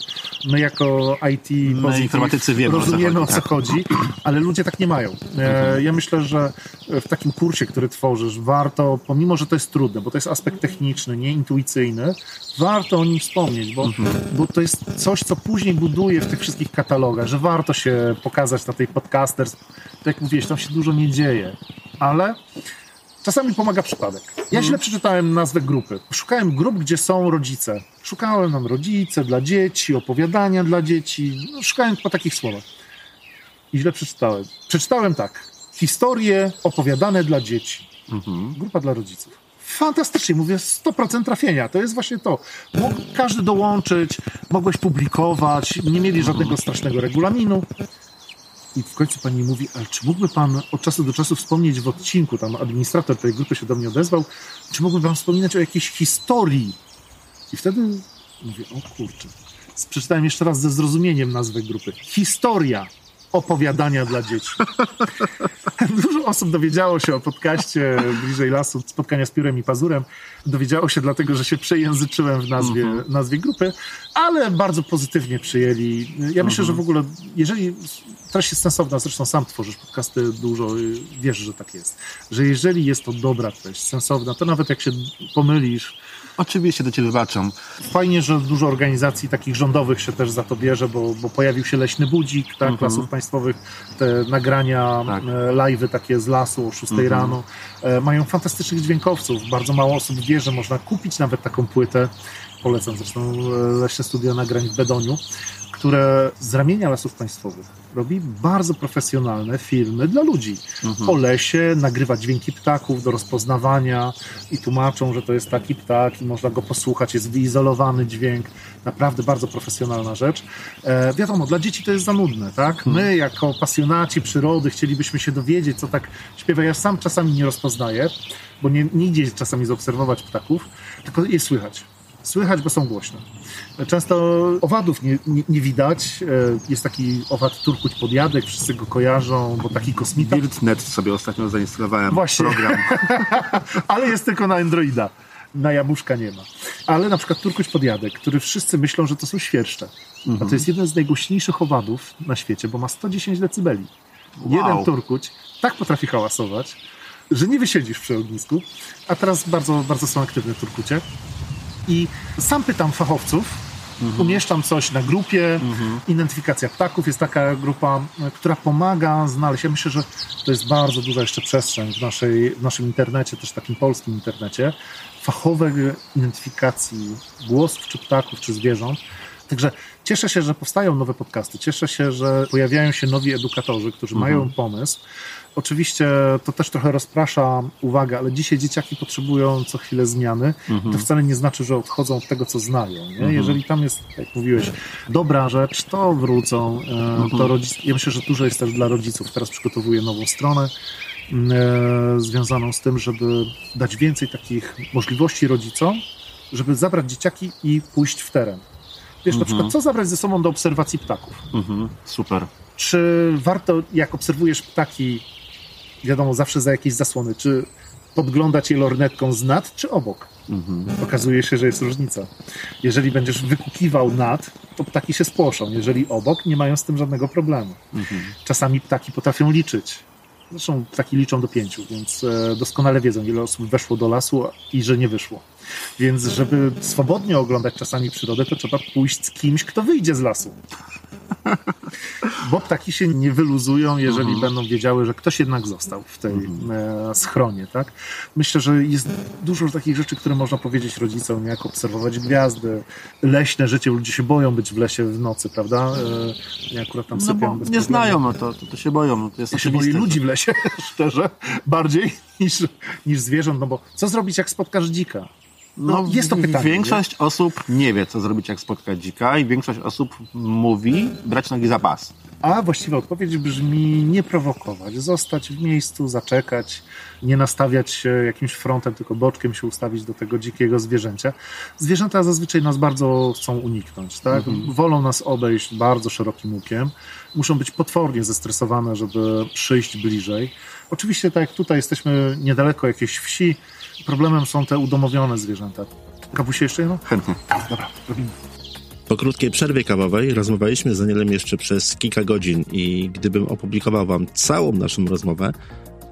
My jako IT, My, informatycy, wiemy, o co rozumiemy o co tak. chodzi, ale ludzie tak nie mają. E, Ja myślę, że w takim kursie, który tworzysz, warto, pomimo, że to jest trudne, bo to jest aspekt techniczny, nieintuicyjny, warto o nim wspomnieć, bo, bo to jest coś, co później buduje w tych wszystkich katalogach, że warto się pokazać na tej podcasters. Tak jak mówiłeś, tam się dużo nie dzieje, ale czasami pomaga przypadek. Ja źle przeczytałem nazwę grupy. Szukałem grup, gdzie są rodzice. Szukałem nam rodzice dla dzieci, opowiadania dla dzieci. No, szukałem po takich słowach. I źle przeczytałem. Przeczytałem tak. Historie opowiadane dla dzieci. Grupa dla rodziców. Fantastycznie, mówię, 100% trafienia. To jest właśnie to. Mógł każdy dołączyć, mogłeś publikować, nie mieli żadnego strasznego regulaminu. I w końcu pani mówi, ale czy mógłby pan od czasu do czasu wspomnieć w odcinku, tam administrator tej grupy się do mnie odezwał, czy mógłby pan wspominać o jakiejś historii? I wtedy mówię, o kurczę. Przeczytałem jeszcze raz ze zrozumieniem nazwę grupy. Historia opowiadania dla dzieci. Dużo osób dowiedziało się o podcaście Bliżej Lasu, spotkania z piórem i pazurem. Dowiedziało się dlatego, że się przejęzyczyłem w nazwie, Mhm. nazwie grupy, ale bardzo pozytywnie przyjęli. Ja myślę, że w ogóle, jeżeli treść jest sensowna, zresztą sam tworzysz podcasty dużo, wiesz, że tak jest, że jeżeli jest to dobra treść, sensowna, to nawet jak się pomylisz, Oczywiście do ciebie wybaczam. Fajnie, że dużo organizacji takich rządowych się też za to bierze, bo, bo pojawił się Leśny Budzik, tak, Mhm. lasów państwowych, te nagrania, Tak. e, live'y takie z lasu o 6 rano. E, mają fantastycznych dźwiękowców. Bardzo mało osób wie, że można kupić nawet taką płytę. Polecam zresztą e, Leśne Studio Nagrań w Bedoniu, które z ramienia lasów państwowych robi bardzo profesjonalne filmy dla ludzi. O lesie, nagrywa dźwięki ptaków do rozpoznawania i tłumaczą, że to jest taki ptak i można go posłuchać, jest wyizolowany dźwięk. Naprawdę bardzo profesjonalna rzecz. E, wiadomo, dla dzieci to jest za nudne, tak? My jako pasjonaci przyrody chcielibyśmy się dowiedzieć, co tak śpiewa. Ja sam czasami nie rozpoznaję, bo nie, nie idzie czasami zaobserwować ptaków, tylko je słychać. Słychać, bo są głośne. Często owadów nie, nie, nie widać. E, Jest taki owad turkuć podjadek, wszyscy go kojarzą, bo taki kosmita. BuildNet sobie ostatnio zainstalowałem Właśnie. program. Ale jest tylko na Androida. Na jabłuszka nie ma. Ale na przykład turkuć podjadek, który wszyscy myślą, że to są świerszcze. A to jest jeden z najgłośniejszych owadów na świecie, bo ma 110 decybeli. Jeden turkuć tak potrafi hałasować, że nie wysiedzisz przy ognisku. A teraz bardzo, bardzo są aktywne turkucie. I sam pytam fachowców, umieszczam coś na grupie, identyfikacja ptaków jest taka grupa, e, która pomaga znaleźć. Ja myślę, że to jest bardzo duża jeszcze przestrzeń w, naszej, w naszym internecie, też takim polskim internecie, fachowej identyfikacji głosów, czy ptaków, czy zwierząt. Także cieszę się, że powstają nowe podcasty, cieszę się, że pojawiają się nowi edukatorzy, którzy mają pomysł. Oczywiście to też trochę rozprasza uwagę, ale dzisiaj dzieciaki potrzebują co chwilę zmiany. To wcale nie znaczy, że odchodzą od tego, co znają. Nie? Jeżeli tam jest, jak mówiłeś, dobra rzecz, to wrócą. E, To rodzic... Ja myślę, że dużo jest też dla rodziców. Teraz przygotowuję nową stronę e, związaną z tym, żeby dać więcej takich możliwości rodzicom, żeby zabrać dzieciaki i pójść w teren. Wiesz, na przykład, co zabrać ze sobą do obserwacji ptaków? Mhm, super. Czy warto, jak obserwujesz ptaki, wiadomo, zawsze za jakieś zasłony, czy podglądać je lornetką z nad, czy obok? Okazuje się, że jest różnica. Jeżeli będziesz wykukiwał nad, to ptaki się spłoszą. Jeżeli obok, nie mają z tym żadnego problemu. Czasami ptaki potrafią liczyć. Zresztą ptaki liczą do pięciu, więc e, doskonale wiedzą, ile osób weszło do lasu i że nie wyszło. Więc, żeby swobodnie oglądać czasami przyrodę, to trzeba pójść z kimś, kto wyjdzie z lasu. Bo ptaki się nie wyluzują, jeżeli będą wiedziały, że ktoś jednak został w tej e, schronie, tak? Myślę, że jest dużo takich rzeczy, które można powiedzieć rodzicom, jak obserwować gwiazdy, leśne życie, ludzie się boją być w lesie w nocy, prawda? E, ja akurat tam No sypiam nie znają, no to, to, to się boją. No to jest Ja się oczywiste. ludzi w lesie, szczerze, bardziej niż, niż zwierząt, no bo co zrobić, jak spotkasz dzika? No, jest to pytanie. Większość osób nie wie, co zrobić, jak spotkać dzika, i większość osób mówi brać nogi za pas. A właściwa odpowiedź brzmi nie prowokować, zostać w miejscu, zaczekać, nie nastawiać się jakimś frontem, tylko boczkiem się ustawić do tego dzikiego zwierzęcia. Zwierzęta zazwyczaj nas bardzo chcą uniknąć, tak? Wolą nas obejść bardzo szerokim łukiem. Muszą być potwornie zestresowane, żeby przyjść bliżej. Oczywiście, tak jak tutaj jesteśmy niedaleko jakiejś wsi, problemem są te udomowione zwierzęta. Kawusie jeszcze jedno? Chętnie. Dobra, robimy. Po krótkiej przerwie kawowej rozmawialiśmy z Danielem jeszcze przez kilka godzin i gdybym opublikował wam całą naszą rozmowę,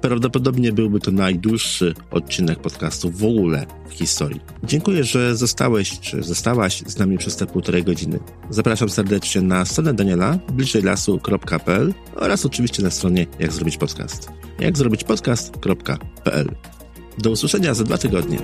prawdopodobnie byłby to najdłuższy odcinek podcastu w ogóle w historii. Dziękuję, że zostałeś czy zostałaś z nami przez te półtorej godziny. Zapraszam serdecznie na stronę Daniela bliżejlasu.pl oraz oczywiście na stronie jak zrobić podcast. Jak zrobić podcast.pl. Do usłyszenia za dwa tygodnie.